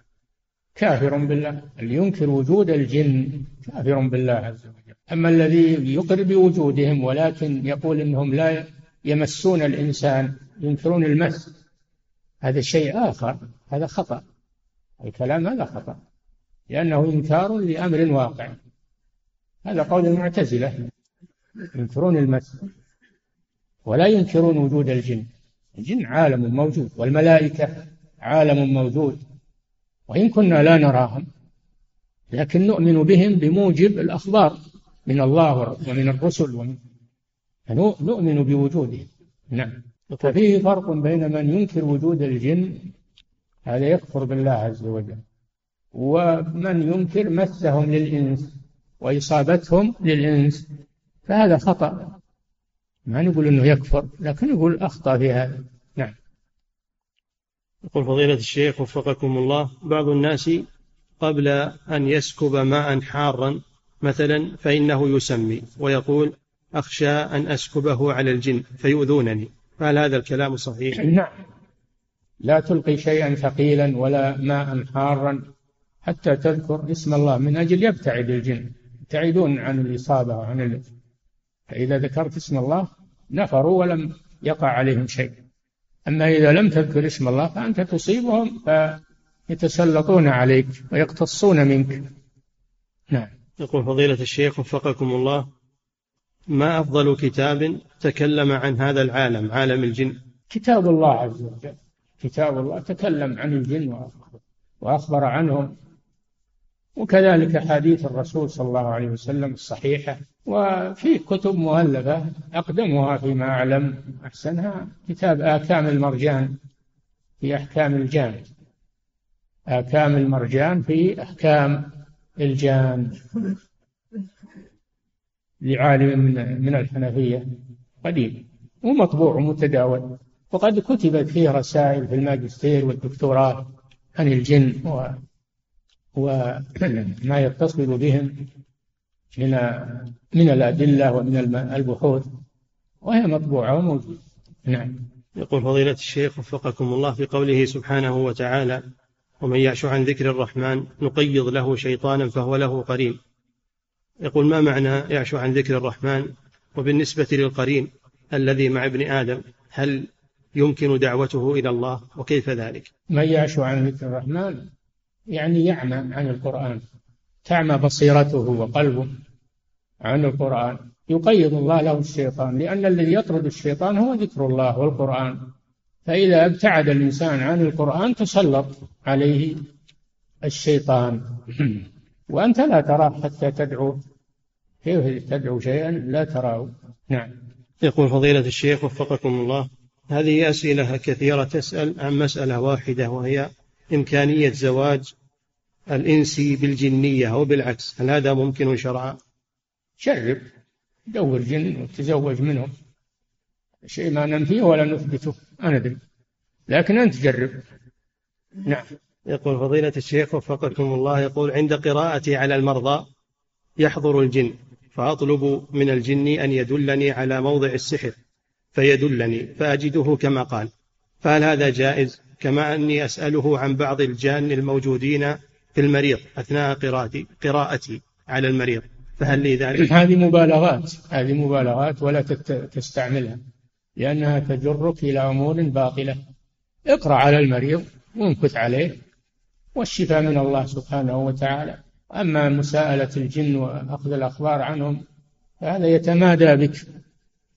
كافر بالله. اللي ينكر وجود الجن؟ كافر بالله عز وجل. أما الذي يقر بوجودهم ولكن يقول إنهم لا يمسون الإنسان ينكرون المس. هذا شيء آخر. هذا خطأ. الكلام هذا خطأ. لأنه إنكار لأمر واقع. هذا قول المعتزلة. ينكرون المس ولا ينكرون وجود الجن. الجن عالم موجود والملائكة عالم موجود. وإن كنا لا نراهم لكن نؤمن بهم بموجب الأخبار من الله ومن الرسل ومن نؤمن بوجودهم. نعم. ففيه فرق بين من ينكر وجود الجن هذا يكفر بالله عز وجل ومن ينكر مسهم للإنس وإصابتهم للإنس فهذا خطأ. ما نقول أنه يكفر لكن نقول أخطأ في هذا. يقول فضيلة الشيخ وفقكم الله بعض الناس قبل أن يسكب ماء حارا مثلا فإنه يسمي ويقول أخشى أن أسكبه على الجن فيؤذونني. فهل هذا الكلام صحيح؟ نعم. لا تلقي شيئا ثقيلا ولا ماء حارا حتى تذكر اسم الله من أجل يبتعد الجن. يبتعدون عن الإصابة وعن ال... فإذا ذكرت اسم الله نفروا ولم يقع عليهم شيء. أما إذا لم تذكر اسم الله فأنت تصيبهم فيتسلطون عليك ويقتصون منك. نعم. يقول فضيلة الشيخ وفقكم الله ما أفضل كتاب تكلم عن هذا العالم عالم الجن؟ كتاب الله عز وجل. كتاب الله تكلم عن الجن وأخبر عنهم وكذلك حديث الرسول صلى الله عليه وسلم الصحيحة وفي كتب مؤلفة أقدمها فيما أعلم أحسنها كتاب آكام المرجان في أحكام الجان. آكام المرجان في أحكام الجان. لعالم من من الحنفية قديم ومطبوع ومتداول. وقد كتبت فيه رسائل في الماجستير والدكتوراه عن الجن وما يتصل بهم من من الأدلة ومن البحوث وهي مطبوعة وموجودة. نعم. يقول فضيلة الشيخ وفقكم الله في قوله سبحانه وتعالى ومن يعش عن ذكر الرحمن نقيض له شيطانا فهو له قرين. يقول ما معنى يعش عن ذكر الرحمن؟ وبالنسبة للقرين الذي مع ابن آدم هل يمكن دعوته إلى الله؟ وكيف ذلك؟ من يعش عن ذكر الرحمن؟ يعني يعمى عن القرآن تعمى بصيرته وقلبه عن القرآن. يقيض الله له الشيطان لأن الذي يطرد الشيطان هو ذكر الله والقرآن. فإذا ابتعد الإنسان عن القرآن تسلط عليه الشيطان. [CLEARS THROAT] وأنت لا تراه حتى تدعو. كيف تدعو شيئا؟ لا تراه. نعم. يقول فضيلة الشيخ وفقكم الله هذه أسئلة كثيرة تسأل عن مسألة واحدة وهي إمكانية زواج الإنسي بالجنية أو بالعكس هل هذا ممكن شرعا؟ جرب دور جن وتزوج منهم. شيء ما ننفيه ولا نثبته ما ندري. لكن أنت جرب. نعم. يقول فضيلة الشيخ وفقكم الله يقول عند قراءتي على المرضى يحضر الجن فأطلب من الجن أن يدلني على موضع السحر فيدلني فأجده كما قال. فهل هذا جائز؟ كما أني أسأله عن بعض الجان الموجودين في المريض أثناء قراءتي قراءتي على المريض فهل لي ذلك؟ هذه مبالغات هذه مبالغات ولا تستعملها لأنها تجرك إلى أمور باطلة. اقرأ على المريض وانكت عليه والشفاء من الله سبحانه وتعالى. أما مساءلة الجن وأخذ الأخبار عنهم فهذا يتمادى بك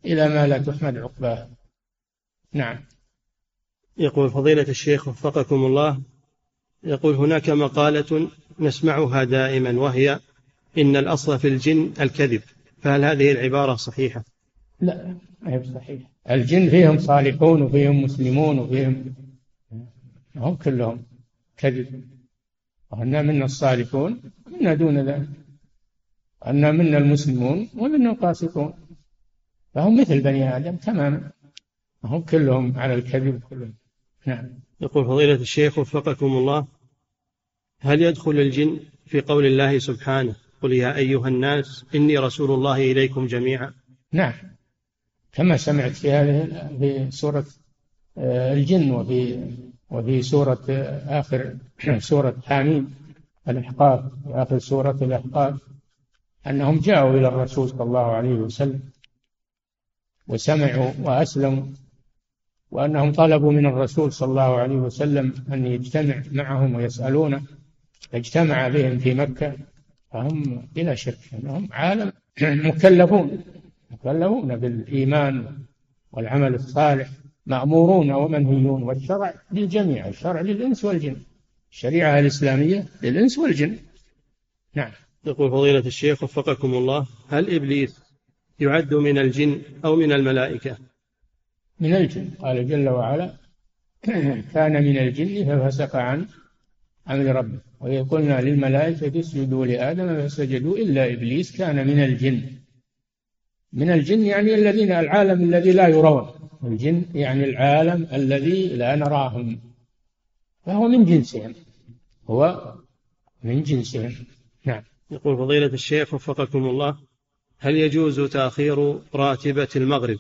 إلى ما لا تحمد عقباه. نعم. يقول فضيلة الشيخ وفقكم الله يقول هناك مقالة نسمعها دائما وهي إن الأصل في الجن الكذب فهل هذه العبارة صحيحة؟ لا ما هي صحيحة. الجن فيهم صالحون وفيهم مسلمون وفيهم هم كلهم كذب. وأن منا الصالحون ومنا دون ذلك. أن منا المسلمون ومنا القاسطون. فهم مثل بني آدم تماما. هم كلهم على الكذب كلهم. نعم. يقول فضيلة الشيخ وفقكم الله هل يدخل الجن في قول الله سبحانه قل يا أيها الناس إني رسول الله إليكم جميعا؟ نعم. كما سمعت في هذه في سورة آه، الجن وفي وفي سورة آه، آخر [CLEARS THROAT] سورة حاميم الإحقاف في آخر سورة الإحقاف أنهم جاءوا إلى الرسول صلى الله عليه وسلم وسمعوا وأسلموا وأنهم طلبوا من الرسول صلى الله عليه وسلم أن يجتمع معهم ويسألونه فاجتمع بهم في مكة فهم بلا شك أنهم عالم مكلفون مكلفون بالإيمان والعمل الصالح مأمورون ومنهيون والشرع للجميع الشرع للإنس والجن الشريعة الإسلامية للإنس والجن. نعم. يقول فضيلة الشيخ وفقكم الله هل إبليس يعد من الجن أو من الملائكة؟ من الجن. قال جل وعلا [CLEARS THROAT] كان من الجن ففسق عن أمر ربه. وإذ قلنا للملائكة اسجدوا لآدم فسجدوا إلا إبليس كان من الجن. من الجن يعني الذين العالم الذي لا يرون. الجن يعني العالم الذي لا نراهم. فهو من جنسهم. هو من جنسهم. نعم. يقول فضيلة الشيخ وفقكم الله هل يجوز تأخير راتبة المغرب؟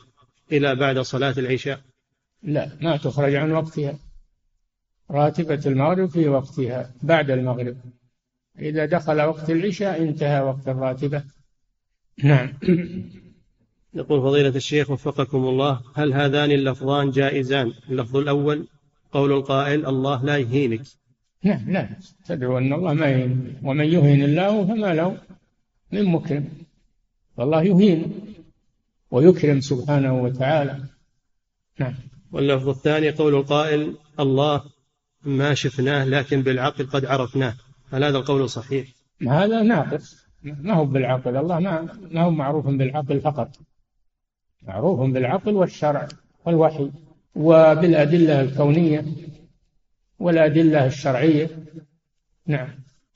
إلى بعد صلاة العشاء؟ لا ما تخرج عن وقتها. راتبة المغرب في وقتها بعد المغرب. إذا دخل وقت العشاء انتهى وقت الراتبة. نعم. يقول فضيلة الشيخ وفقكم الله هل هذان اللفظان جائزان؟ اللفظ الأول قول القائل الله لا يهينك. نعم لا. تدعو أن الله ما يهين ومن يهين الله فما له من مكرم. والله يهين. ويكرم سبحانه وتعالى. نعم. واللفظ الثاني قول القائل الله ما شفناه لكن بالعقل قد عرفناه. هل هذا القول صحيح؟ هذا ناقص. ما هو بالعقل. الله ما ما هو معروف بالعقل فقط. معروف بالعقل والشرع والوحي وبالأدلة الكونية والأدلة الشرعية. نعم.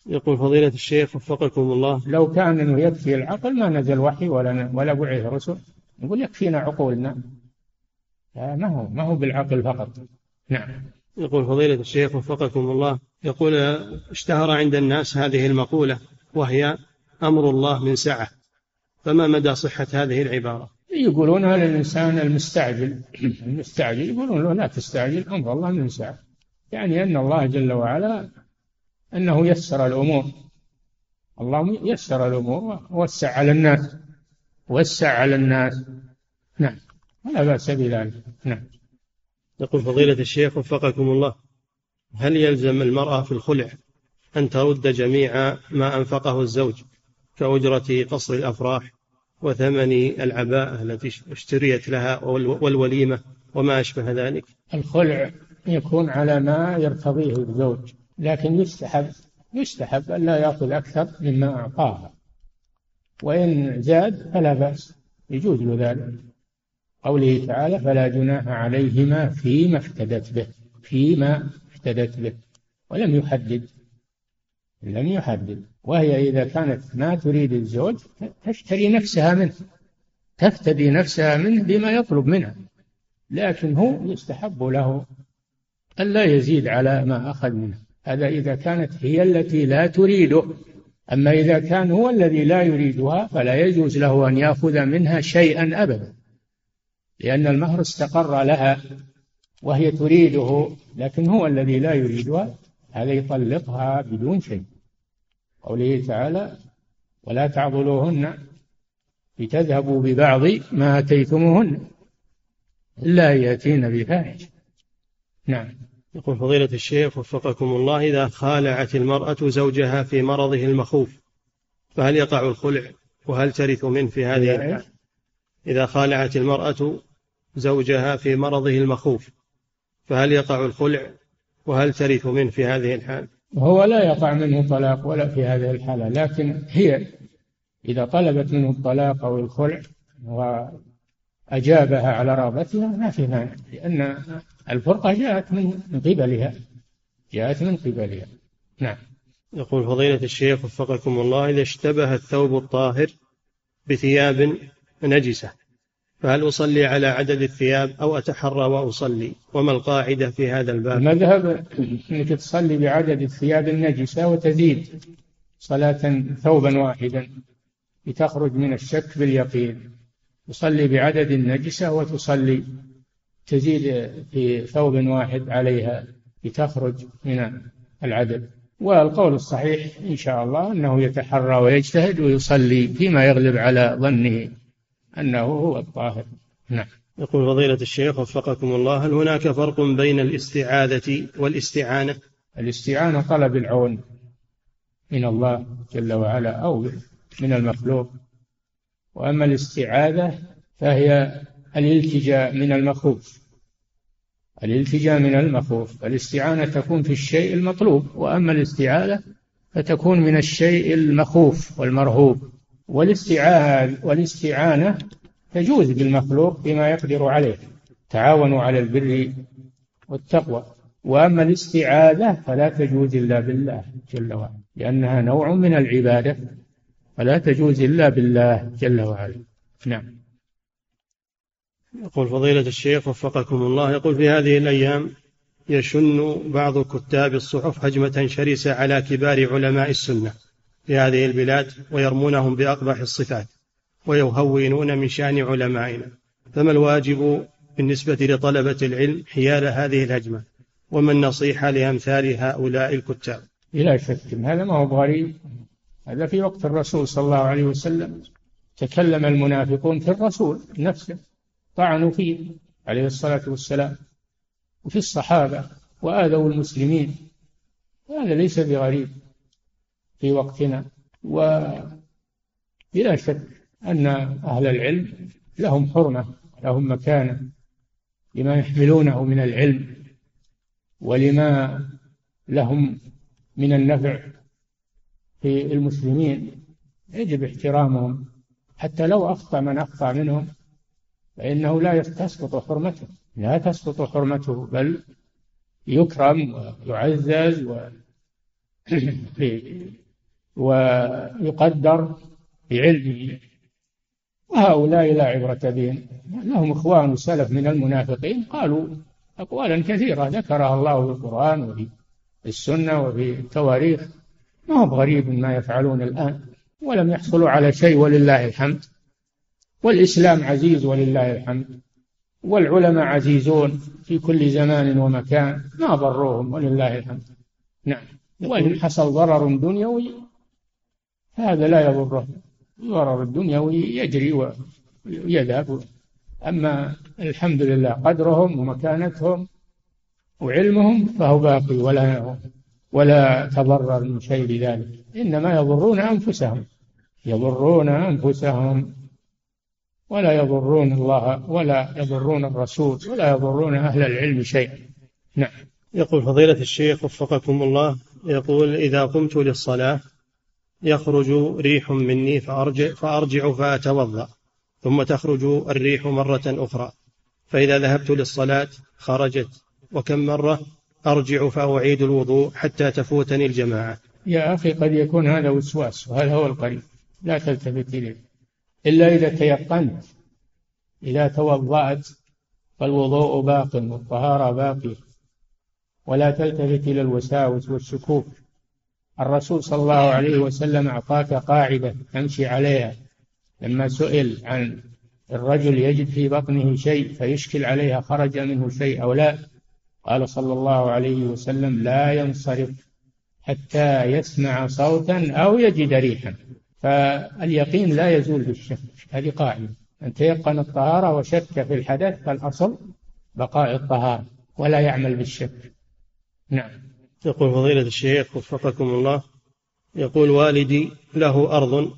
يقول فضيلة الشيخ وفقكم الله. لو كان انه يكفي العقل ما نزل وحي ولا ولا بعث رسل يقول يكفينا عقولنا ما هو ما هو بالعقل فقط. نعم. يقول فضيلة الشيخ وفقكم الله يقول اشتهر عند الناس هذه المقولة وهي أمر الله من سعة. فما مدى صحة هذه العبارة؟ يقولون هذا الإنسان المستعجل. المستعجل يقولون له لا تستعجل أمر الله من سعة. يعني أن الله جل وعلا أنه يسر الأمور. الله يسر الأمور ووسع على الناس. وسع على الناس. نعم. ولا بأس بذلك. نعم. يقول فضيلة الشيخ وفقكم الله هل يلزم المرأة في الخلع أن ترد جميع ما أنفقه الزوج كأجرة قصر الأفراح وثمن العباءة التي اشتريت لها والوليمة وما أشبه ذلك؟ الخلع يكون على ما يرتضيه الزوج لكن يستحب يستحب أن لا يأخذ أكثر مما أعطاها. وإن زاد فلا بأس يجوز له ذلك. قوله تعالى فلا جناح عليهما فيما افتدت به فيما افتدت به. ولم يحدد لم يحدد. وهي إذا كانت ما تريد الزوج تشتري نفسها منه تفتدي نفسها منه بما يطلب منها. لكن هو يستحب له ألا يزيد على ما أخذ منه. هذا إذا كانت هي التي لا تريده. أما إذا كان هو الذي لا يريدها فلا يجوز له أن يأخذ منها شيئا أبدا لأن المهر استقر لها وهي تريده لكن هو الذي لا يريدها هذا يطلقها بدون شيء. قوله تعالى ولا تعضلوهن لتذهبوا ببعض ما أتيتموهن إلا يأتين بفاحش نعم. يقول فضيلة الشيخ وفقكم الله إذا خالعت المرأة زوجها في مرضه المخوف فهل يقع الخلع؟ وهل ترث منه في هذه الحال إذا خالعت المرأة زوجها في مرضه المخوف فهل يقع الخلع؟ وهل ترث منه في هذه الحال هو لا يقع منه طلاق ولا في هذه الحالة لكن هي إذا طلبت منه الطلاق أو الخلع وأجابها على رغبتها ما في مانع لأن الفرقة جاءت من قبلها جاءت من قبلها. نعم. يقول فضيلة الشيخ وفقكم الله إذا اشتبه الثوب الطاهر بثياب نجسة فهل أصلي على عدد الثياب أو أتحرى وأصلي؟ وما القاعدة في هذا الباب؟ المذهب أنك تصلي بعدد الثياب النجسة وتزيد صلاة ثوبا واحدا لتخرج من الشك باليقين. تصلي بعدد النجسة وتصلي تزيد في ثوب واحد عليها لتخرج من العدد. والقول الصحيح إن شاء الله أنه يتحرى ويجتهد ويصلي فيما يغلب على ظنه أنه هو الطاهر. نعم. يقول فضيلة الشيخ وفقكم الله هل هناك فرق بين الاستعاذة والاستعانة؟ الاستعانة طلب العون من الله جل وعلا أو من المخلوق وأما الاستعاذة فهي الالتجاء من المخوف. الالتجاء من المخوف. الاستعانة تكون في الشيء المطلوب وأما الاستعاذة فتكون من الشيء المخوف والمرهوب. والاستعاذ والاستعانة تجوز بالمخلوق بما يقدر عليه. تعاونوا على البر والتقوى. وأما الاستعاذة فلا تجوز إلا بالله جل وعلا لأنها نوع من العبادة. فلا تجوز إلا بالله جل وعلا. نعم. يقول فضيلة الشيخ وفقكم الله يقول في هذه الأيام يشن بعض كتاب الصحف هجمة شرسة على كبار علماء السنة في هذه البلاد ويرمونهم بأقبح الصفات ويهونون من شأن علمائنا. فما الواجب بالنسبة لطلبة العلم حيال هذه الهجمة وما النصيحة لأمثال هؤلاء الكتاب؟ بلا شك هذا ما هو غريب هذا في وقت الرسول صلى الله عليه وسلم. تكلم المنافقون في الرسول نفسه. طعنوا فيه عليه الصلاة والسلام. وفي الصحابة وآذوا المسلمين. هذا ليس بغريب في وقتنا. وبلا شك أن أهل العلم لهم حرمة لهم مكانة. لما يحملونه من العلم. ولما لهم من النفع. في المسلمين يجب احترامهم. حتى لو أخطأ من أخطأ منهم فإنه لا تسقط حرمته لا تسقط حرمته بل يكرم ويعزز و [CLEARS THROAT] ويقدر بعلمه. وهؤلاء لا عبرة بهم. لهم إخوان وسلف من المنافقين قالوا أقوالا كثيرة ذكرها الله في القرآن وفي السنة وفي التواريخ. ما هو غريب ما يفعلون الآن ولم يحصلوا على شيء ولله الحمد. والإسلام عزيز ولله الحمد. والعلماء عزيزون في كل زمان ومكان ما ضروهم ولله الحمد. نعم. وإن حصل ضرر دنيوي هذا لا يضره. الضرر الدنيوي يجري ويذهب أما الحمد لله قدرهم ومكانتهم وعلمهم فهو باقي ولا ولا تضرر من شيء لذلك إنما يضرون أنفسهم. يضرون أنفسهم. ولا يضرون الله ولا يضرون الرسول ولا يضرون أهل العلم شيئا. نعم. يقول فضيلة الشيخ وفقكم الله يقول إذا قمت للصلاة يخرج ريح مني فأرجع, فأرجع فأتوضأ ثم تخرج الريح مرة أخرى. فإذا ذهبت للصلاة خرجت وكم مرة؟ أرجع فأعيد الوضوء حتى تفوتني الجماعة. يا أخي قد يكون هذا وسواس وهذا هو القريب. لا تلتفت إليه. إلا إذا تيقنت إذا توضأت فالوضوء باق والطهارة باقية. ولا تلتفت إلى الوساوس والشكوك الرسول صلى الله عليه وسلم أعطاك قاعدة تمشي عليها. لما سئل عن الرجل يجد في بطنه شيء فيشكل عليها خرج منه شيء أو لا قال صلى الله عليه وسلم لا ينصرف حتى يسمع صوتا أو يجد ريحا. فاليقين لا يزول بالشك هذه قاعدة. أن تيقن الطهارة وشك في الحدث فالأصل بقاء الطهارة ولا يعمل بالشك. نعم. يقول فضيلة الشيخ وفقكم الله يقول والدي له أرض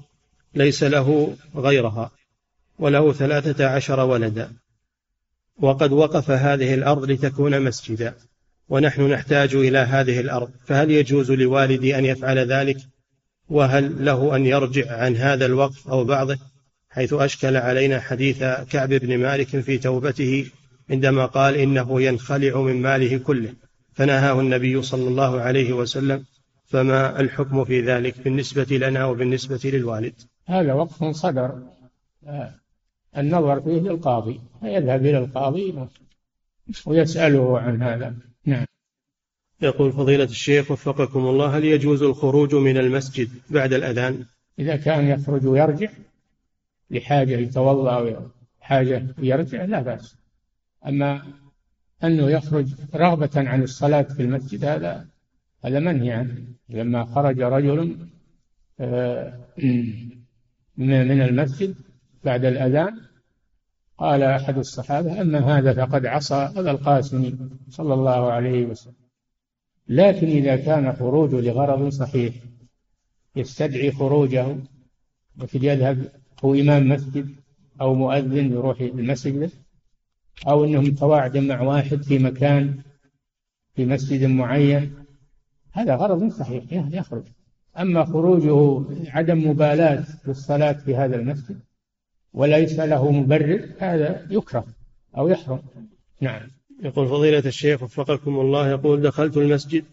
ليس له غيرها وله ثلاثة عشر ولدا. وقد وقف هذه الأرض لتكون مسجدا ونحن نحتاج إلى هذه الأرض. فهل يجوز لوالدي أن يفعل ذلك؟ وهل له أن يرجع عن هذا الوقف أو بعضه؟ حيث أشكل علينا حديث كعب بن مالك في توبته عندما قال إنه ينخلع من ماله كله. فنهاه النبي صلى الله عليه وسلم فما الحكم في ذلك بالنسبة لنا وبالنسبة للوالد؟ هذا وقف صدر. النظر فيه للقاضي فيذهب إلى القاضي ويسأله عن هذا. نعم. يقول فضيلة الشيخ وفقكم الله هل يجوز الخروج من المسجد بعد الأذان؟ إذا كان يخرج ويرجع لحاجة يتوضأ حاجة يرجع لا بأس. أما أنه يخرج رغبة عن الصلاة في المسجد هذا هذا منهي عنه. لما خرج رجل آه، من المسجد بعد الأذان قال أحد الصحابة أما هذا فقد عصى أبا القاسم صلى الله عليه وسلم. لكن إذا كان خروجه لغرض صحيح يستدعي خروجه مثل يذهب هو إمام مسجد أو مؤذن يروح المسجد أو أنهم تواعد مع واحد في مكان في مسجد معين هذا غرض صحيح يخرج. أما خروجه عدم مبالاة بالصلاة في هذا المسجد وليس له مبرر هذا يكره أو يحرم. نعم. يقول فضيلة الشيخ وفقكم الله يقول دخلت المسجد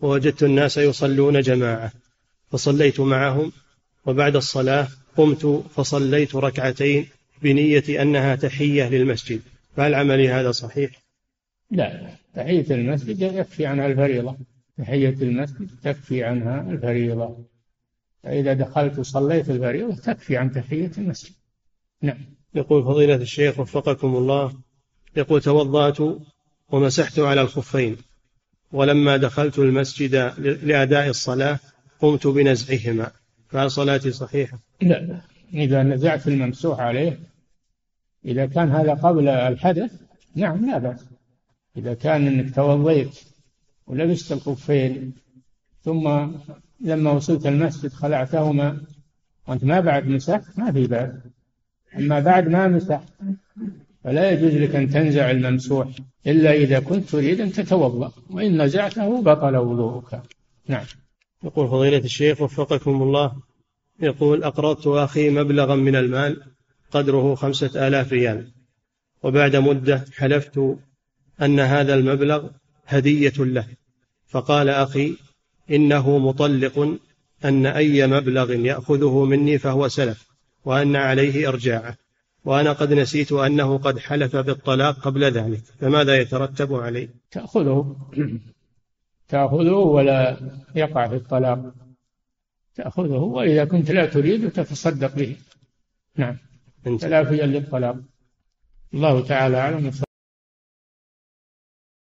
ووجدت الناس يصلون جماعة فصليت معهم وبعد الصلاة قمت فصليت ركعتين بنية أنها تحية للمسجد. فهل عملي هذا صحيح؟ لا. تحية المسجد يكفي عنها الفريضة. تحية المسجد تكفي عنها الفريضة. فإذا دخلت وصليت الفريضة تكفي عن تحية المسجد. نعم. يقول فضيلة الشيخ وفقكم الله يقول توضأت ومسحت على الخفين ولما دخلت المسجد لأداء الصلاة قمت بنزعهما فهل صلاتي صحيحة؟ لا. إذا نزعت الممسوح عليه إذا كان هذا قبل الحدث نعم لا بأس. إذا كان أنك توضيت ولبست الخفين ثم لما وصلت المسجد خلعتهما وأنت ما بعد مسحت ما في بأس. أما بعد ما مسحت فلا يجوز لك أن تنزع الممسوح إلا إذا كنت تريد أن تتوضأ وإن نزعته بطل وضوءك. نعم. يقول فضيلة الشيخ وفقكم الله يقول أقرضت أخي مبلغا من المال قدره خمسة آلاف ريال وبعد مدة حلفت أن هذا المبلغ هدية له. فقال أخي إنه مطلق أن أي مبلغ يأخذه مني فهو سلف. وأن عليه إرجاعه وأنا قد نسيت أنه قد حلف بالطلاق قبل ذلك فماذا يترتب عليه؟ تأخذه. [CLEARS THROAT] تأخذه ولا يقع في الطلاق. تأخذه وإذا كنت لا تريد تتصدق به. نعم. تلافيا للطلاق. الله تعالى أعلم.